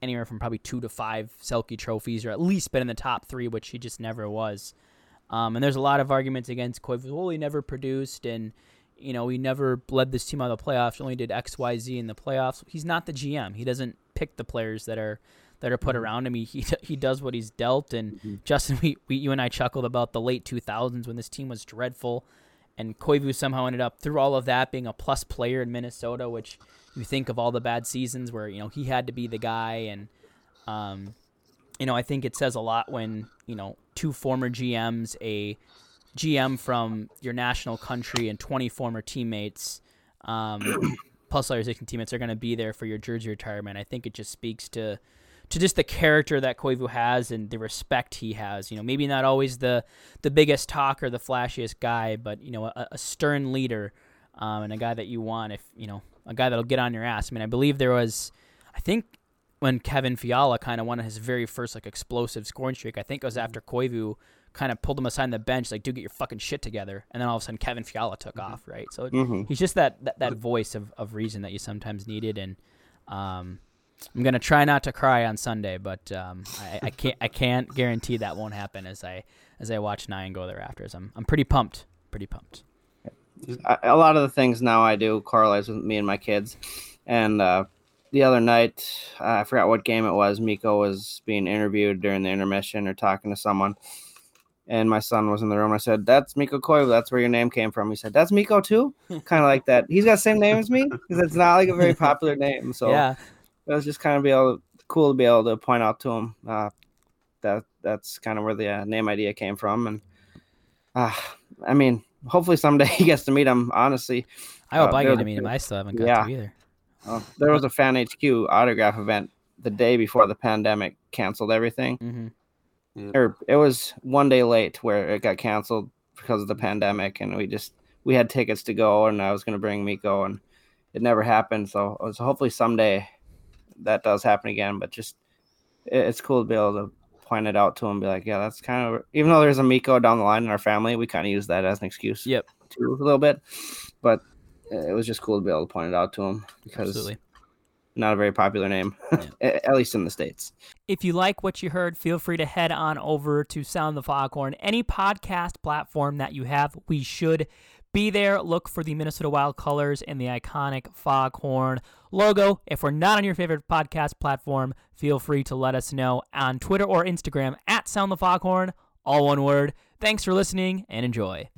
anywhere from probably two to five Selke trophies, or at least been in the top three, which he just never was. Um, and there's a lot of arguments against Koivu. Well, he never produced, and you know, he never led this team out of the playoffs. Only did X, Y, Z in the playoffs. He's not the GM. He doesn't pick the players that are that are put mm-hmm. around him. He, he he does what he's dealt. And mm-hmm. Justin, we, we you and I chuckled about the late 2000s when this team was dreadful, and Koivu somehow ended up through all of that being a plus player in Minnesota. Which you think of all the bad seasons where you know he had to be the guy, and um, you know I think it says a lot when you know two former GMs, a GM from your national country, and 20 former teammates. Um, *coughs* plus all your existing teammates are going to be there for your jersey retirement. I think it just speaks to to just the character that Koivu has and the respect he has. You know, maybe not always the the biggest talker, the flashiest guy, but you know, a, a stern leader um, and a guy that you want. If you know, a guy that'll get on your ass. I mean, I believe there was, I think. When Kevin Fiala kind of won his very first like explosive scoring streak, I think it was after Koivu kind of pulled him aside on the bench, like, dude, get your fucking shit together. And then all of a sudden, Kevin Fiala took mm-hmm. off, right? So mm-hmm. he's just that, that, that voice of, of reason that you sometimes needed. And um, I'm gonna try not to cry on Sunday, but um, I, I, *laughs* can't I can't guarantee that won't happen as I as I watch Nyan go there after. I'm I'm pretty pumped, pretty pumped. A lot of the things now I do correlates with me and my kids, and uh, the other night uh, I forgot what game it was. Miko was being interviewed during the intermission or talking to someone, and my son was in the room. I said, "That's Mikko Koivu. That's where your name came from." He said, "That's Miko too." *laughs* kind of like that. He's got the same name as me because it's not like a very popular name. So yeah, it was just kind of be able cool to be able to point out to him uh, that that's kind of where the uh, name idea came from. And uh, I mean, hopefully someday *laughs* he gets to meet him. Honestly, I hope uh, I get to meet him. I still haven't got yeah. to either. Uh, there was a fan HQ autograph event the day before the pandemic canceled everything. Mm-hmm. Or it was one day late where it got canceled because of the pandemic, and we just we had tickets to go, and I was going to bring Mikko, and it never happened. So, so hopefully someday that does happen again. But just it's cool to be able to point it out to him, be like, yeah, that's kind of even though there's a Miko down the line in our family, we kind of use that as an excuse. Yep, too, a little bit, but it was just cool to be able to point it out to him because. Absolutely. Not a very popular name, *laughs* yeah. at least in the States. If you like what you heard, feel free to head on over to Sound the Foghorn. Any podcast platform that you have, we should be there. Look for the Minnesota Wild colors and the iconic foghorn logo. If we're not on your favorite podcast platform, feel free to let us know on Twitter or Instagram at Sound the Foghorn, all one word. Thanks for listening and enjoy.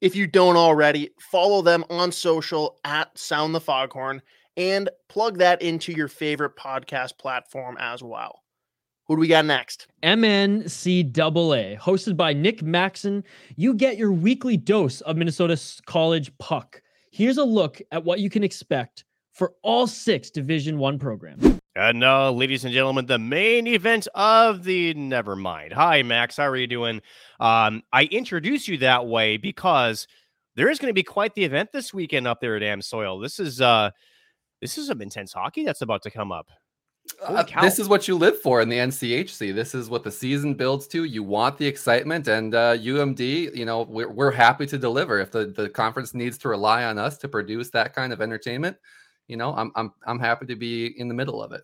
If you don't already, follow them on social at Sound the Foghorn and plug that into your favorite podcast platform as well. Who do we got next? MNCAA, hosted by Nick Maxon. You get your weekly dose of Minnesota college puck. Here's a look at what you can expect for all six Division One programs. And now, ladies and gentlemen, the main event of the Nevermind. Hi, Max. How are you doing? Um, I introduce you that way because there is going to be quite the event this weekend up there at Am AmSoil. This is uh, this is some intense hockey that's about to come up. Uh, this is what you live for in the NCHC. This is what the season builds to. You want the excitement, and uh, UMD, you know, we're, we're happy to deliver. If the, the conference needs to rely on us to produce that kind of entertainment, you know, I'm I'm I'm happy to be in the middle of it.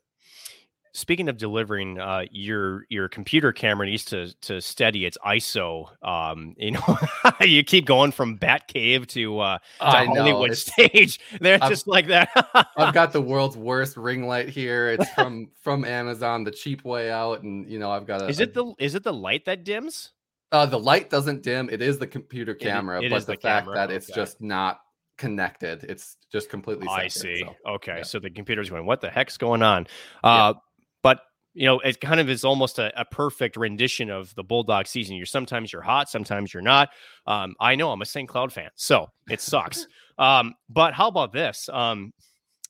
Speaking of delivering, uh, your your computer camera needs to to steady its ISO. Um, you know, *laughs* you keep going from Batcave to, uh, to Hollywood *laughs* it's, stage. They're I've, just like that. I've got the *laughs* world's worst ring light here. It's from from Amazon, the cheap way out, and you know I've got a. Is it the is it the light that dims? Uh, the light doesn't dim. It is the computer camera, it, it but the, the, fact camera. that it's just not connected. It's just completely. Separate, I see. So, okay, yeah. so the computer's going. What the heck's going on? Uh, yeah but you know, it kind of is almost a, a, perfect rendition of the Bulldog season. You're sometimes you're hot, sometimes you're not. Um, I know I'm a St. Cloud fan, so it sucks. *laughs* um, but how about this? Um,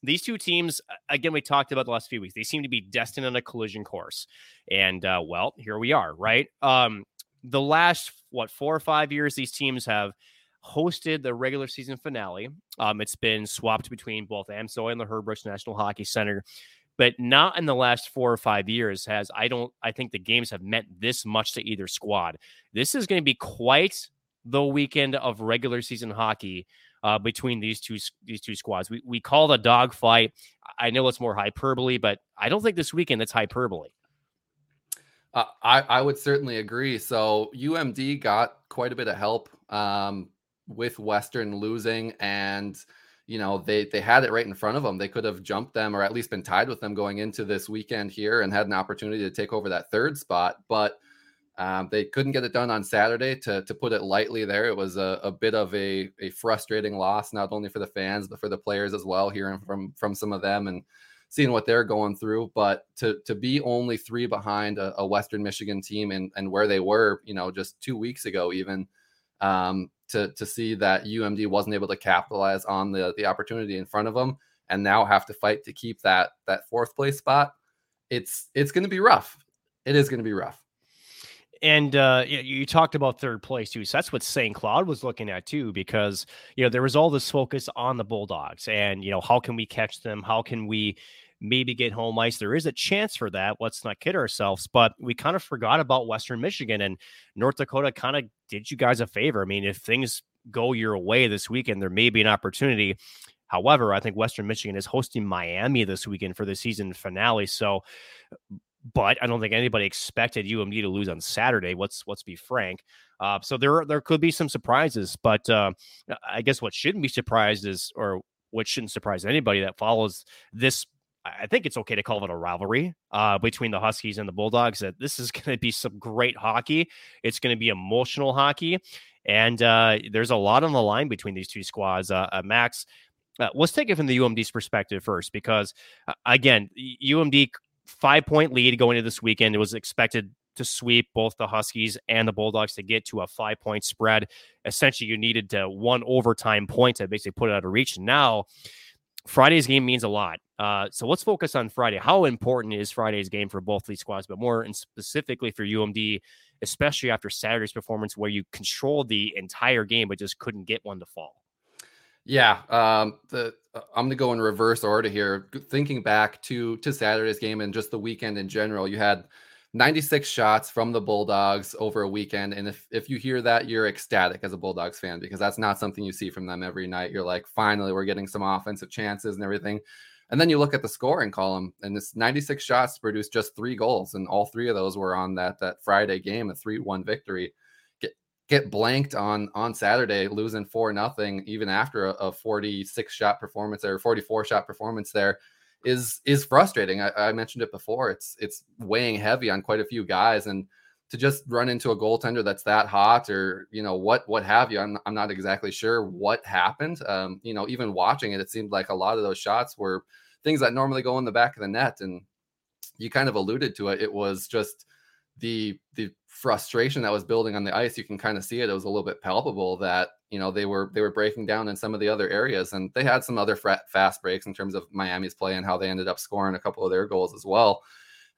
these two teams, again, we talked about the last few weeks. They seem to be destined on a collision course, and uh, well, here we are, right? Um, the last what four or five years, these teams have hosted the regular season finale. Um, it's been swapped between both AMSO and the Herb Brooks National Hockey Center, but not in the last four or five years has I don't I think the games have meant this much to either squad. This is going to be quite the weekend of regular season hockey uh, between these two these two squads. We we call a dogfight. I know it's more hyperbole, but I don't think this weekend it's hyperbole. Uh, I I would certainly agree. So UMD got quite a bit of help um, with Western losing, and you know they they had it right in front of them. They could have jumped them or at least been tied with them going into this weekend here and had an opportunity to take over that third spot, but um, they couldn't get it done on Saturday. To to put it lightly, there it was a, a bit of a, a frustrating loss, not only for the fans but for the players as well. Hearing from from some of them and seeing what they're going through, but to to be only three behind a, a Western Michigan team and and where they were, you know, just two weeks ago, even um, to to see that UMD wasn't able to capitalize on the the opportunity in front of them, and now have to fight to keep that that fourth place spot. It's it's going to be rough. It is going to be rough. And uh, you, talked about third place too. So that's what St. Cloud was looking at too, because you know there was all this focus on the Bulldogs, and you know how can we catch them? How can we maybe get home ice? There is a chance for that. Let's not kid ourselves. But we kind of forgot about Western Michigan and North Dakota. Kind of did you guys a favor. I mean, if things go your way this weekend, there may be an opportunity. However, I think Western Michigan is hosting Miami this weekend for the season finale. So but I don't think anybody expected UMD to lose on Saturday. Let's let's be frank. Uh, so there there could be some surprises, but uh, I guess what shouldn't be surprised is, or what shouldn't surprise anybody that follows this. I think it's okay to call it a rivalry uh, between the Huskies and the Bulldogs. That this is *laughs* going to be some great hockey. It's going to be emotional hockey, and uh, there's a lot on the line between these two squads. Uh, uh, Max, let's take it from the UMD's perspective first, because again, UMD five point lead going into this weekend. It was expected to sweep both the Huskies and the Bulldogs to get to a five point spread. Essentially, you needed to one overtime point to basically put it out of reach. Now, Friday's game means a lot. Uh, so let's focus on Friday. How important is Friday's game for both these squads, but more and specifically for UMD, especially after Saturday's performance where you controlled the entire game but just couldn't get one to fall? Yeah, um, the uh, I'm going to go in reverse order here. Thinking back to to Saturday's game and just the weekend in general, you had 96 shots from the Bulldogs over a weekend, and if if you hear that, you're ecstatic as a Bulldogs fan because that's not something you see from them every night. You're like, finally, we're getting some offensive chances and everything. And then you look at the scoring column, and this 96 shots produced just three goals, and all three of those were on that that Friday game, a 3-1 victory get blanked on on Saturday, losing four nothing, even after a, a 46 shot performance or 44 shot performance there is is frustrating. I, I, mentioned it before. It's it's weighing heavy on quite a few guys, and to just run into a goaltender that's that hot, or you know what what have you. I'm I'm not exactly sure what happened. Um, you know, even watching it, it seemed like a lot of those shots were things that normally go in the back of the net, and you kind of alluded to it. It was just the the frustration that was building on the ice you can kind of see it it was a little bit palpable that you know they were they were breaking down in some of the other areas and they had some other fast breaks in terms of miami's play and how they ended up scoring a couple of their goals as well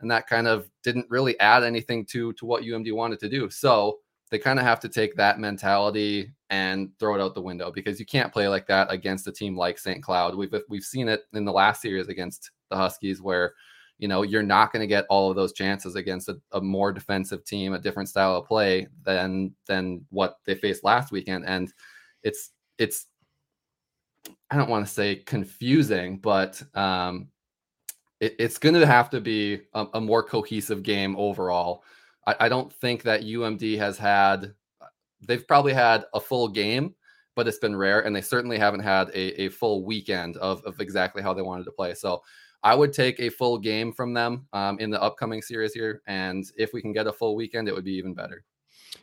and that kind of didn't really add anything to to what umd wanted to do so they kind of have to take that mentality and throw it out the window because you can't play like that against a team like st cloud we've we've seen it in the last series against the huskies where you know, you're not going to get all of those chances against a, a, more defensive team, a different style of play than than what they faced last weekend. And it's it's I don't want to say confusing, but um, it, it's going to have to be a, a, more cohesive game overall. I, I don't think that UMD has had. They've probably had a full game, but it's been rare, and they certainly haven't had a, a full weekend of, of exactly how they wanted to play. So I would take a full game from them um, in the upcoming series here, and if we can get a full weekend, it would be even better.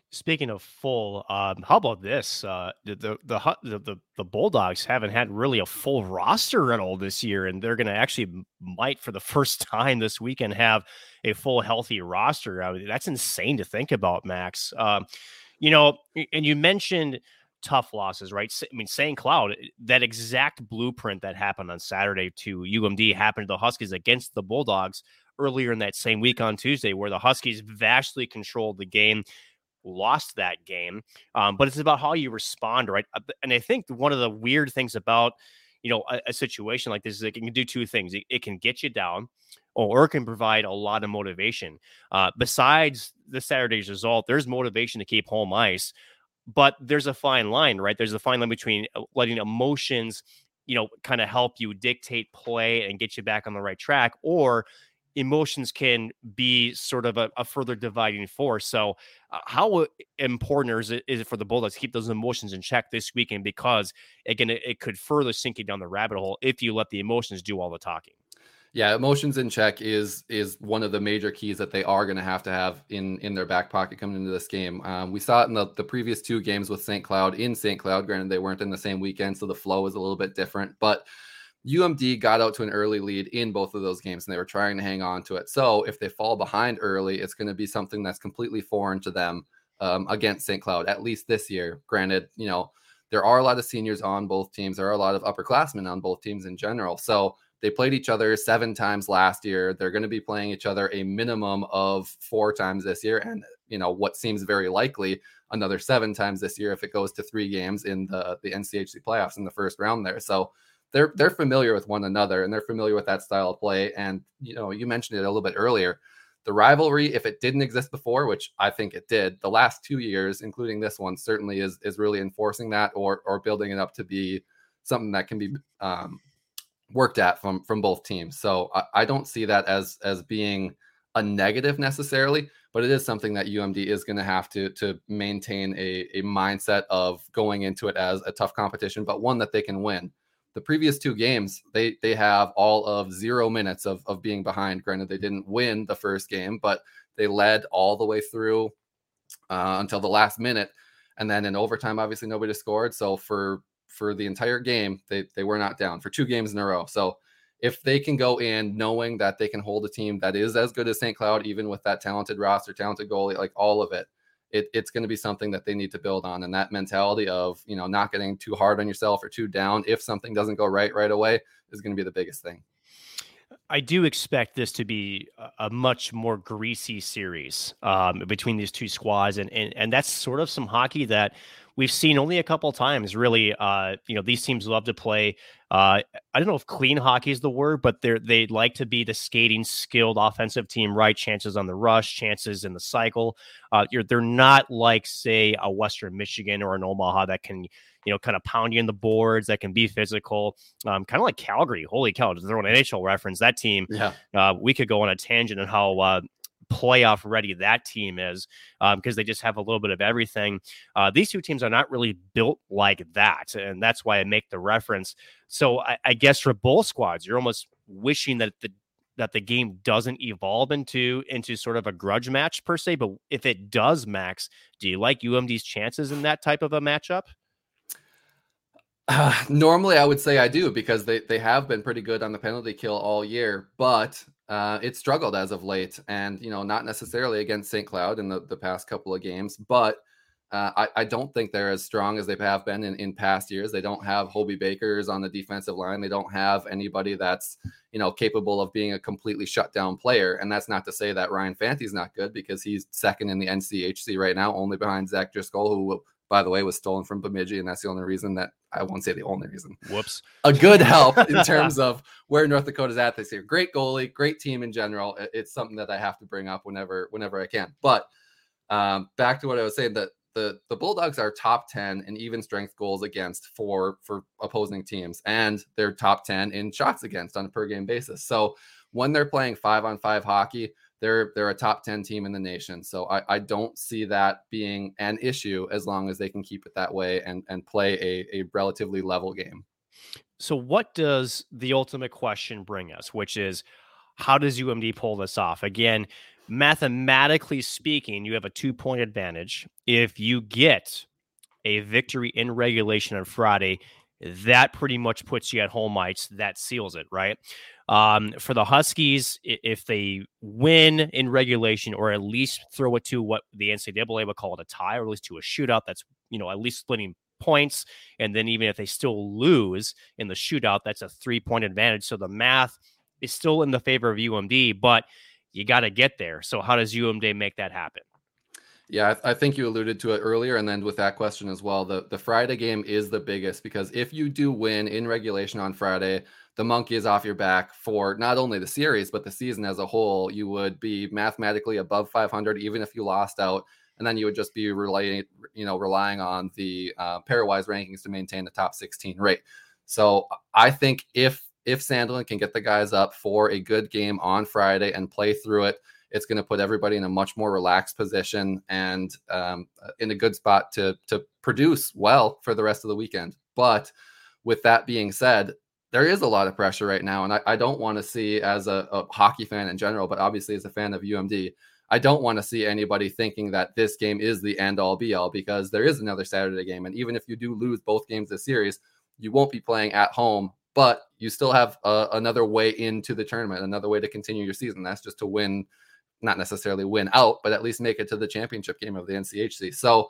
Speaking of full, um, how about this? Uh, the, the, the the the Bulldogs haven't had really a full roster at all this year, and they're going to actually might for the *laughs* first time this weekend have a full healthy roster. I mean, that's insane to think about, Max. Um, you know, and you mentioned tough losses, right? I mean, St. Cloud, eh, that exact blueprint that happened on Saturday to UMD happened to the Huskies against the Bulldogs earlier in that same week on Tuesday, where the Huskies vastly controlled the game. Lost that game. Um, but it's about how you respond, right? Uh, and I think one of the weird things about you know a, a situation like this is it can do two things. It, it, can get you down, or it can provide a lot of motivation. Uh, besides the Saturday's result, there's motivation to keep home ice. But there's a fine line, right? There's a fine line between uh, letting emotions you know, kind of help you dictate play and get you back on the right track, or emotions can be sort of a, a further dividing force. So, uh, how important is it, is it for the Bulldogs to keep those emotions in check this weekend? Because again, it, it could further sink you down the rabbit hole if you let the emotions do all the talking. Yeah, emotions in check is is one of the major keys that they are going to have to have in in their back pocket coming into this game. Um, we saw it in the, the previous two games with St. Cloud in St. Cloud. Granted, they weren't in the same weekend, so the flow was a little bit different. But UMD got out to an early lead in both of those games, and they were trying to hang on to it. So if they fall behind early, it's going to be something that's completely foreign to them um, against St. Cloud, at least this year. Granted, you know there are a lot of seniors on both teams. There are a lot of upperclassmen on both teams in general. So they played each other seven times last year. They're going to be playing each other a minimum of four times this year. And, you know, what seems very likely another seven times this year if it goes to three games in the, the NCHC playoffs in the first round there. So they're they're familiar with one another and they're familiar with that style of play. And, you know, you mentioned it a little bit earlier. The rivalry, if it didn't exist before, which I think it did, the last two years, including this one, certainly is is really enforcing that or or building it up to be something that can be um, worked at from from both teams. So I, I, don't see that as as being a negative necessarily, but it is something that UMD is going to have to to maintain a, a mindset of going into it as a tough competition, but one that they can win. The previous two games, they they have all of zero minutes of of being behind. Granted, they didn't win the first game, but they led all the way through uh, until the last minute. And then in overtime, obviously nobody scored. So for for the entire game, they they were not down for two games in a row. So if they can go in knowing that they can hold a team that is as good as St. Cloud, even with that talented roster, talented goalie, like all of it, it it's going to be something that they need to build on. And that mentality of you know not getting too hard on yourself or too down if something doesn't go right right away is going to be the biggest thing. I do expect this to be a much more greasy series um, between these two squads, and, and and that's sort of some hockey that we've seen only a couple times really uh, you know these teams love to play uh, i don't know if clean hockey is the word but they're they like to be the skating skilled offensive team right? Chances on the rush chances in the cycle uh, they're not like say a western michigan or an omaha that can you know kind of pound you in the boards that can be physical um, kind of like calgary holy cow to throw an nhl reference that team yeah. uh, we could go on a tangent on how uh, playoff ready that team is because um, they just have a little bit of everything. Uh, these two teams are not really built like that. And that's why I make the reference. So I, I guess for both squads, you're almost wishing that the that the game doesn't evolve into into sort of a grudge match per se. But if it does, Max, do you like UMD's chances in that type of a matchup? Uh, normally, I would say I do because they, they have been pretty good on the penalty kill all year, but uh, it struggled as of late. And, you know, not necessarily against St. Cloud in the, the past couple of games, but uh, I, I don't think they're as strong as they have been in, in past years. They don't have Hobey Bakers on the defensive line. They don't have anybody that's, you know, capable of being a completely shut down player. And that's not to say that Ryan Fanti's not good because he's second in the NCHC right now, only behind Zach Driscoll, who by the way, was stolen from Bemidji, and that's the only reason that I won't say the only reason. Whoops. A good *laughs* help in terms of where North Dakota's at this year. Great goalie, great team in general. It's something that I have to bring up whenever whenever I can. But um, back to what I was saying that the the Bulldogs are top 10 in even strength goals against for for opposing teams and they're top 10 in shots against on a per game basis. So when they're playing 5 on 5 hockey, they're they're a top 10 team in the nation. So I, I don't see that being an issue as long as they can keep it that way and and play a, a relatively level game. So what does the ultimate question bring us, which is how does UMD pull this off? Again, mathematically speaking, you have a two point advantage. If you get a victory in regulation on Friday, that pretty much puts you at home ice. That seals it, right? Um, for the Huskies, if they win in regulation or at least throw it to what the NCAA would call it a tie or at least to a shootout, that's, you know, at least splitting points. And then even if they still lose in the shootout, that's a three point advantage. So the math is still in the favor of UMD, but you got to get there. So how does UMD make that happen? Yeah, I, I think you alluded to it earlier, and then with that question as well. The the Friday game is the biggest because if you do win in regulation on Friday, the monkey is off your back for not only the series but the season as a whole. You would be mathematically above 500 even if you lost out, and then you would just be relying, you know, relying on the uh, pairwise rankings to maintain the top 16 rate. So I think if if Sandelin can get the guys up for a good game on Friday and play through it it's going to put everybody in a much more relaxed position and um, in a good spot to to produce well for the rest of the weekend. But with that being said, there is a lot of pressure right now, and I, I don't want to see as a, a hockey fan in general, but obviously as a fan of UMD, I don't want to see anybody thinking that this game is the end all be all because there is another Saturday game. And even if you do lose both games this series, you won't be playing at home, but you still have uh, another way into the tournament, another way to continue your season. That's just to win not necessarily win out, but at least make it to the championship game of the NCHC. So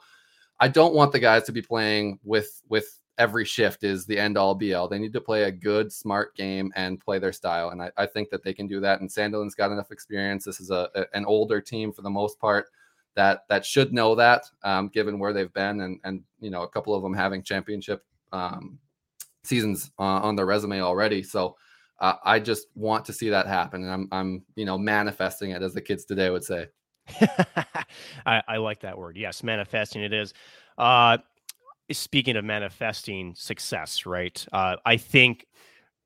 I don't want the guys to be playing with with every shift is the end all be all. They need to play a good, smart game and play their style. And I, I think that they can do that. And Sandelin's got enough experience. This is a, a, an older team for the most part that that should know that, um, given where they've been and and you know a couple of them having championship um, seasons uh, on their resume already. So uh, I just want to see that happen, and I'm I'm you know manifesting it as the kids today would say. *laughs* I, I, like that word. Yes, manifesting it is. Uh, speaking of manifesting success, right? Uh, I think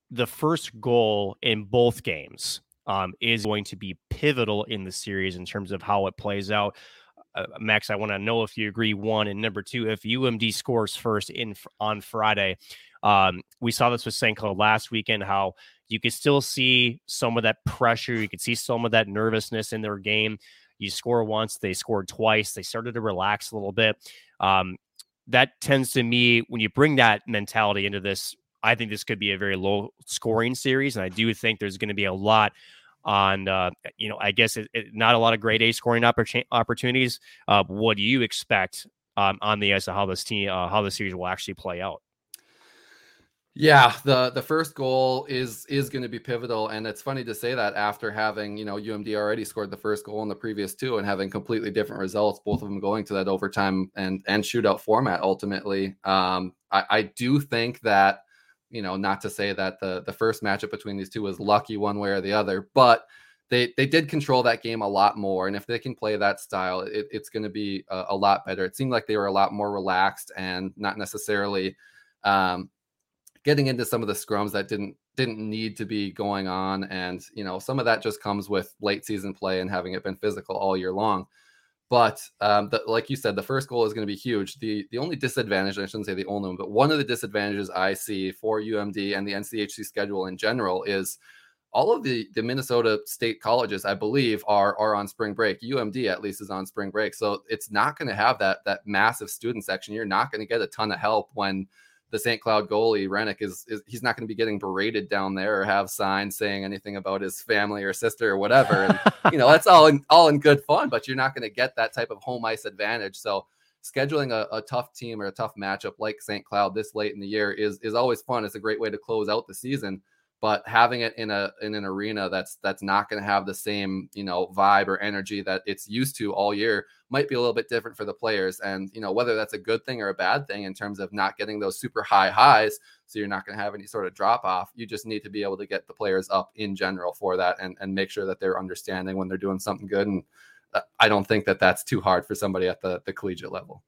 the first goal in both games um, is going to be pivotal in the series in terms of how it plays out. Uh, Max, I want to know if you agree. One and number two, if UMD scores first in on Friday, um, we saw this with. Cloud last weekend. How you could still see some of that pressure. You could see some of that nervousness in their game. You score once, they scored twice. They started to relax a little bit. Um, that tends to me when you bring that mentality into this. I think this could be a very low scoring series, and I do think there's going to be a lot on uh, you know I guess it, it, not a lot of grade A scoring oppor- opportunities. Uh, what do you expect um, on the ice of how this team uh, how the series will actually play out? Yeah, the the first goal is is going to be pivotal, and it's funny to say that after having you know UMD already scored the first goal in the previous two and having completely different results, both of them going to that overtime and and shootout format. Ultimately, um, I, I do think that you know not to say that the the first matchup between these two was lucky one way or the other, but they they did control that game a lot more, and if they can play that style, it, it's going to be a, a, lot better. It seemed like they were a lot more relaxed and not necessarily. Um, getting into some of the scrums that didn't didn't need to be going on and you know some of that just comes with late season play and having it been physical all year long. But um, the, like you said the first goal is going to be huge. The the only disadvantage i shouldn't say the only one but one of the disadvantages i see for umd and the nchc schedule in general is all of the the minnesota state colleges i believe are are on spring break. Umd at least is on spring break. So it's not going to have that that massive student section. You're not going to get a ton of help when the St. Cloud goalie Hrenak is, is he's not going to be getting berated down there or have signs saying anything about his family or sister or whatever. And you know that's all in *laughs* all in good fun, but you're not going to get that type of home ice advantage. So scheduling a, a tough team or a tough matchup like St. Cloud this late in the year is is always fun. It's a great way to close out the season but having it in a in an arena that's that's not going to have the same you know vibe or energy that it's used to all year might be a little bit different for the players. And you know whether that's a good thing or a bad thing in terms of not getting those super high highs so you're not going to have any sort of drop off you just need to be able to get the players up in general for that and and make sure that they're understanding when they're doing something good. And uh, i don't think that that's too hard for somebody at the the collegiate level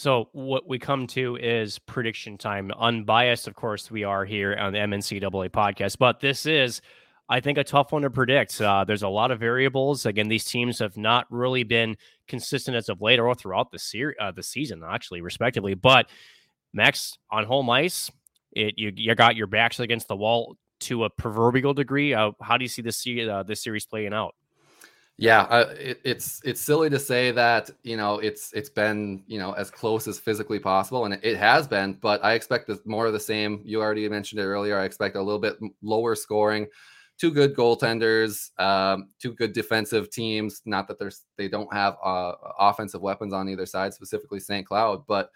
so what we come to is prediction time. Unbiased, of course, we are here on the MNCAA podcast, but this is, I think, a tough one to predict. Uh, there's a lot of variables. Again, these teams have not really been consistent as of late or throughout the series, uh, the season, actually, respectively. But Max on home ice, it you, you got your backs against the wall to a proverbial degree. Uh, how do you see this uh, this series playing out? Yeah, uh, it, it's it's silly to say that you know it's it's been you know as close as physically possible, and it, it has been. But I expect more of the same. You already mentioned it earlier. I expect a little bit lower scoring. Two good goaltenders, um, two good defensive teams. Not that there's they don't have uh, offensive weapons on either side, specifically St. Cloud, but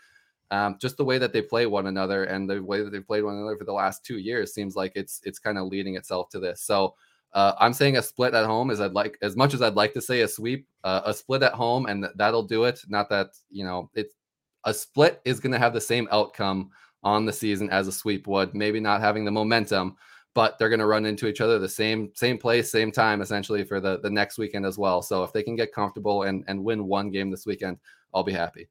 um, just the way that they play one another and the way that they played one another for the last two years seems like it's it's kind of leading itself to this. So Uh, I'm saying a split at home is I'd like as much as I'd like to say a sweep, uh, a split at home, and th- that'll do it. Not that you know it's a split is going to have the same outcome on the season as a sweep would. Maybe not having the momentum, but they're going to run into each other the same same place, same time, essentially for the the next weekend as well. So if they can get comfortable and and win one game this weekend, I'll be happy.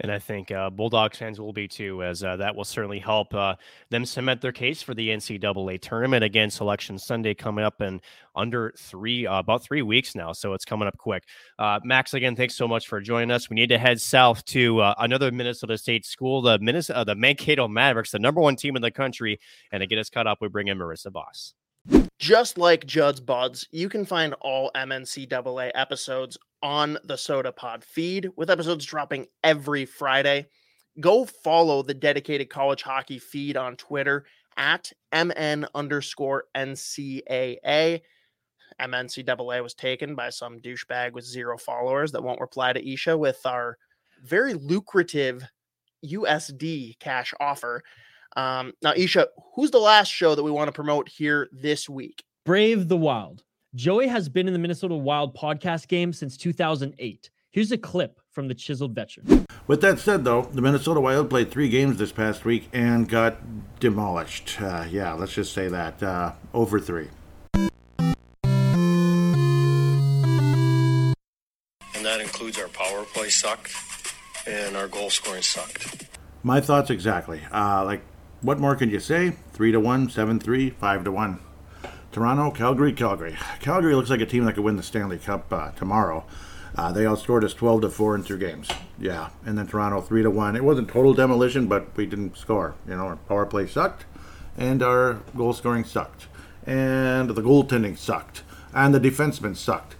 And I think uh, Bulldogs fans will be too, as uh, that will certainly help uh, them cement their case for the NCAA tournament. Again, Selection Sunday coming up in under three, uh, about three weeks now. So it's coming up quick. Uh, Max, again, thanks so much for joining us. We need to head south to uh, another Minnesota State school, the Minnesota, the Mankato Mavericks, the number one team in the country. And to get us caught up, we bring in Marissa Voss. Just like Judd's Buds, you can find all MNCAA episodes on the Soda Pod feed with episodes dropping every Friday. Go follow the dedicated college hockey feed on Twitter at MN underscore NCAA. MNCAA was taken by some douchebag with zero followers that won't reply to Isha with our very lucrative USD cash offer. Um, now, Isha, who's the last show that we want to promote here this week? Brave the Wild. Joey has been in the Minnesota Wild podcast game since 2008. Here's a clip from the chiseled veteran. With that said, though, the Minnesota Wild played three games this past week and got demolished. Uh, yeah, let's just say that. Uh, over three. And that includes our power play sucked and our goal scoring sucked. My thoughts exactly. Uh, like, what more can you say? Three to one, seven three, five to one. Toronto, Calgary, Calgary. Calgary looks like a team that could win the Stanley Cup uh, tomorrow. Uh, they outscored us 12 to 4 in two games. Yeah, and then Toronto 3 to 1. It wasn't total demolition, but we didn't score. You know, our power play sucked, and our goal scoring sucked, and the goaltending sucked, and the defensemen sucked,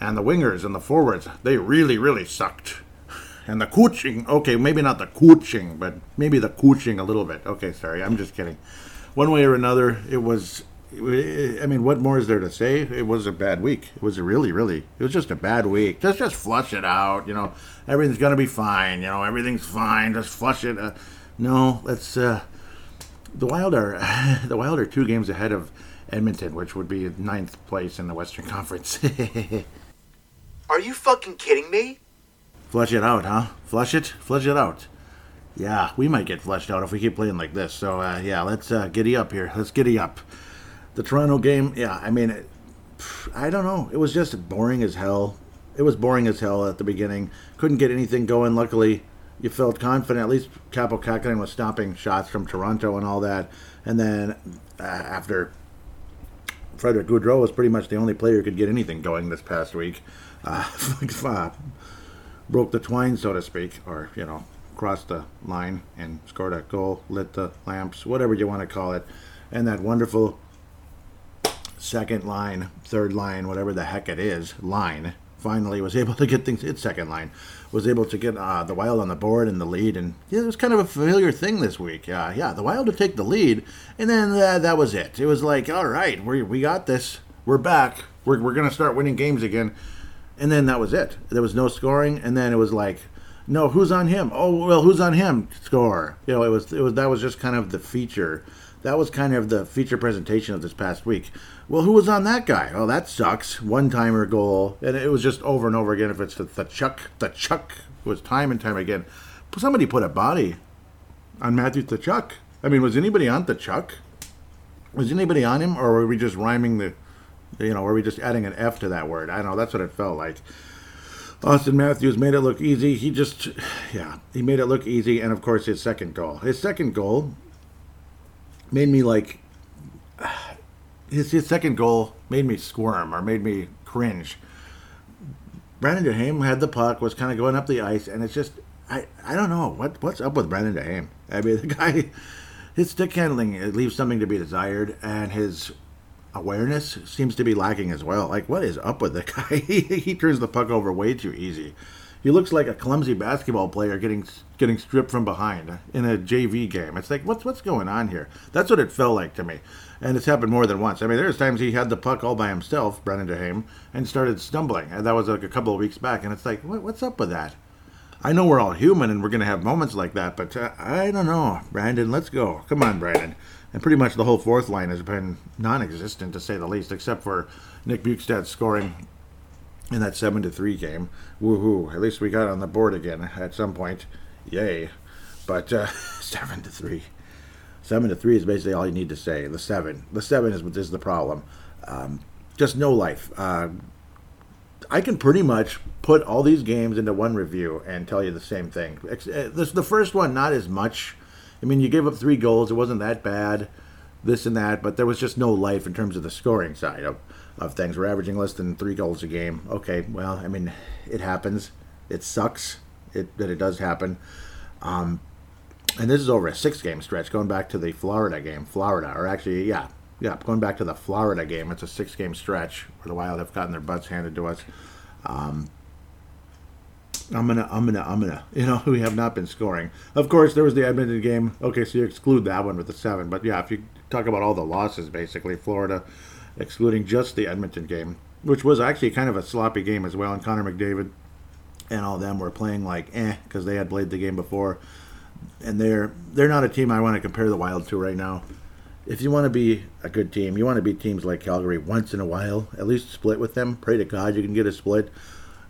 and the wingers and the forwards they really, really sucked. And the coaching, okay, maybe not the coaching, but maybe the coaching a little bit. Okay, sorry, I'm just kidding. One way or another, it was I mean, what more is there to say? It was a bad week. It was a really, really, it was just a bad week. Just, just flush it out. You know, everything's gonna be fine. You know, everything's fine. Just flush it. Uh, no, let's. Uh, the Wild are, *laughs* the Wild are two games ahead of Edmonton, which would be ninth place in the Western *laughs* Conference. are you fucking kidding me? Flush it out, huh? Flush it. Flush it out. Yeah, we might get flushed out if we keep playing like this. So uh, yeah, let's uh, giddy up here. Let's giddy up. The Toronto game, yeah, I mean, it, I don't know. It was just boring as hell. It was boring as hell at the beginning. Couldn't get anything going. Luckily, you felt confident. At least Kaapo Kähkönen was stopping shots from Toronto and all that. And then uh, after Frederick Gaudreau was pretty much the only player who could get anything going this past week. *laughs* Uh, *laughs* broke the twine, so to speak, or, you know, crossed the line and scored a goal, lit the lamps, whatever you want to call it. And that wonderful second line, third line, whatever the heck it is, line, finally was able to get things, its second line, was able to get uh, the Wild on the board and the lead. And yeah, it was kind of a familiar thing this week. Yeah, yeah, the Wild would take the lead, and then uh, that was it. It was like, all right, we, we got this. We're back. We're, we're to start winning games again. And then that was it. There was no scoring, and then it was like, no, who's on him? Oh, well, who's on him? Score. You know, it was it was that was just kind of the feature. That was kind of the feature presentation of this past week well, who was on that guy? Oh, that sucks. One timer goal. And it was just over and over again. If it's the, the Chuck, Tkachuk was time and time again. Somebody put a body on Matthew Tkachuk. I mean, was anybody on Tkachuk? Was anybody on him, or were we just rhyming the, you know, are we just adding an F to that word? I know. That's what it felt like. Auston Matthews made it look easy. He just, yeah, he made it look easy. And of course, his second goal. His second goal made me like, *sighs* his, his second goal made me squirm or made me cringe. Brandon Duhaime had the puck, was kind of going up the ice, and it's just I, I don't know what what's up with Brandon Duhaime. I mean, *laughs* the guy, his stick handling leaves something to be desired, and his awareness seems to be lacking as well. Like, what is up with the *laughs* guy? he, he turns the puck over way too easy. He looks like a clumsy basketball player getting getting stripped from behind in a JV game. It's like, what's what's going on here? That's what it felt like to me and it's happened more than once. I mean, there's times he had the puck all by himself, Brandon Duhaime, and started stumbling, and that was like a couple of weeks back. And it's like, what, what's up with that? I know we're all human and we're going to have moments like that, but uh, I don't know, Brandon. Let's go. Come on, Brandon. And pretty much the whole fourth line has been non-existent to say the least, except for Nick Bjugstad scoring in that seven to three game. Woohoo! At least we got on the board again at some point. Yay! But uh, *laughs* seven to three. Seven to three is basically all you need to say. The seven. The seven is what is the problem. Um, just no life. Uh, I can pretty much put all these games into one review and tell you the same thing. Uh, this the first one, not as much. I mean, you gave up three goals. It wasn't that bad, this and that, but there was just no life in terms of the scoring side of, of things. We're averaging less than three goals a game. Okay, well, I mean, it happens. It sucks it, that it does happen. Um, and this is over a six game stretch, going back to the Florida game. Florida, or actually, yeah, yeah, going back to the Florida game, it's a six game stretch where the Wild have gotten their butts handed to us. Um, I'm gonna, I'm gonna, I'm gonna. *laughs* You know, we have not been scoring. Of course, there was the Edmonton game. Okay, so you exclude that one with the seven. But yeah, if you talk about all the losses, basically Florida, excluding just the Edmonton game, which was actually kind of a sloppy game as well. And Connor McDavid and all them were playing like eh because they had played the game before, and they're they're not a team I want to compare the Wild to right now if you want to be a good team, you want to beat teams like Calgary once in a while, at least split with them. Pray to God you can get a split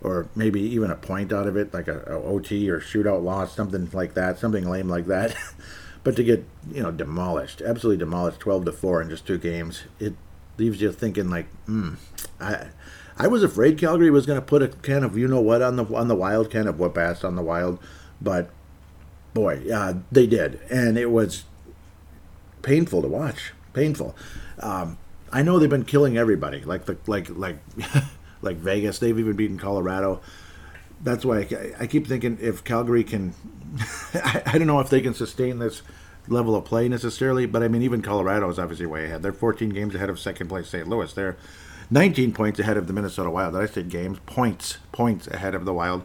or maybe even a point out of it, like a, a OT or shootout loss, something like that, something lame like that. *laughs* but to get, you know, demolished, absolutely demolished 12 to 4 in just two games, it leaves you thinking like, hmm, I I was afraid Calgary was going to put a kind of you know what on the on the Wild, kind of whoop ass on the Wild, but boy, yeah, they did, and it was painful to watch. Painful. Um, I know they've been killing everybody, like the like like *laughs* like Vegas. They've even beaten Colorado. That's why I, I keep thinking if Calgary can, *laughs* I, I, don't know if they can sustain this level of play necessarily. But I mean, even Colorado is obviously way ahead. They're 14 games ahead of second place St. Louis. They're 19 points ahead of the Minnesota Wild. Did I say games? Points, points ahead of the Wild.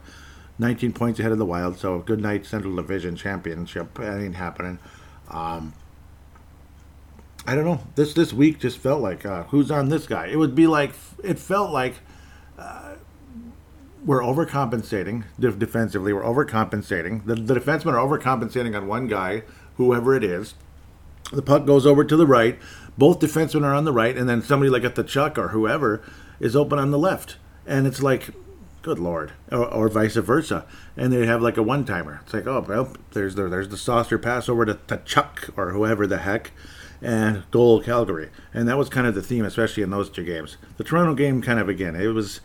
19 points ahead of the Wild. So good night Central Division Championship. That ain't happening. Um, I don't know. This this week just felt like uh, who's on this guy. It would be like it felt like uh, we're overcompensating defensively. We're overcompensating. The, the defensemen are overcompensating on one guy, whoever it is. The puck goes over to the right. Both defensemen are on the right, and then somebody like at the Chuck or whoever is open on the left. And it's like, good lord, or, or vice versa. And they have like a one timer. It's like, oh well, there's the there's the saucer pass over to, to Chuck or whoever the heck and goal Calgary. And that was kind of the theme, especially in those two games. The Toronto game, kind of again, it was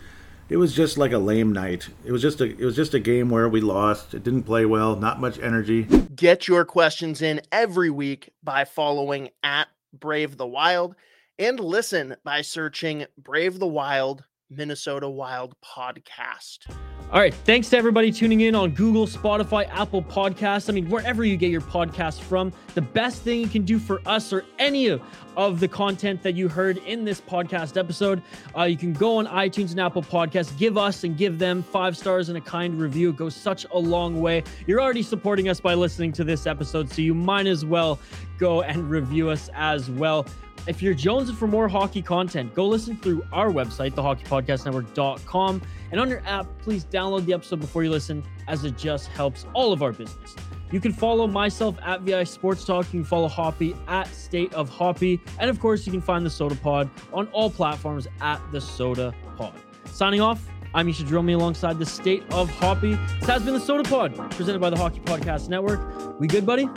it was just like a lame night. It was just a it was just a game where we lost. It didn't play well, not much energy. Get your questions in every week by following at Brave the Wild and listen by searching Brave the Wild Minnesota Wild podcast. All right. Thanks to everybody tuning in on Google, Spotify, Apple Podcasts. I mean, wherever you get your podcast from, the best thing you can do for us or any of, of the content that you heard in this podcast episode, uh, you can go on iTunes and Apple Podcasts, give us and give them five stars and a kind review. It goes such a long way. You're already supporting us by listening to this episode, so you might as well go and review us as well. If you're jonesing for more hockey content, go listen through our website, thehockeypodcastnetwork.com. And on your app, please download the episode before you listen, as it just helps all of our business. You can follow myself at VI Sports Talk. You can follow Hoppy at State of Hoppy. And of course, you can find the Soda Pod on all platforms at the Soda Pod. Signing off, I'm Misha Dromey alongside the State of Hoppy. This has been the Soda Pod, presented by the Hockey Podcast Network. We good, buddy?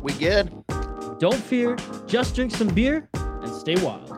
We good. Don't fear, just drink some beer and stay wild.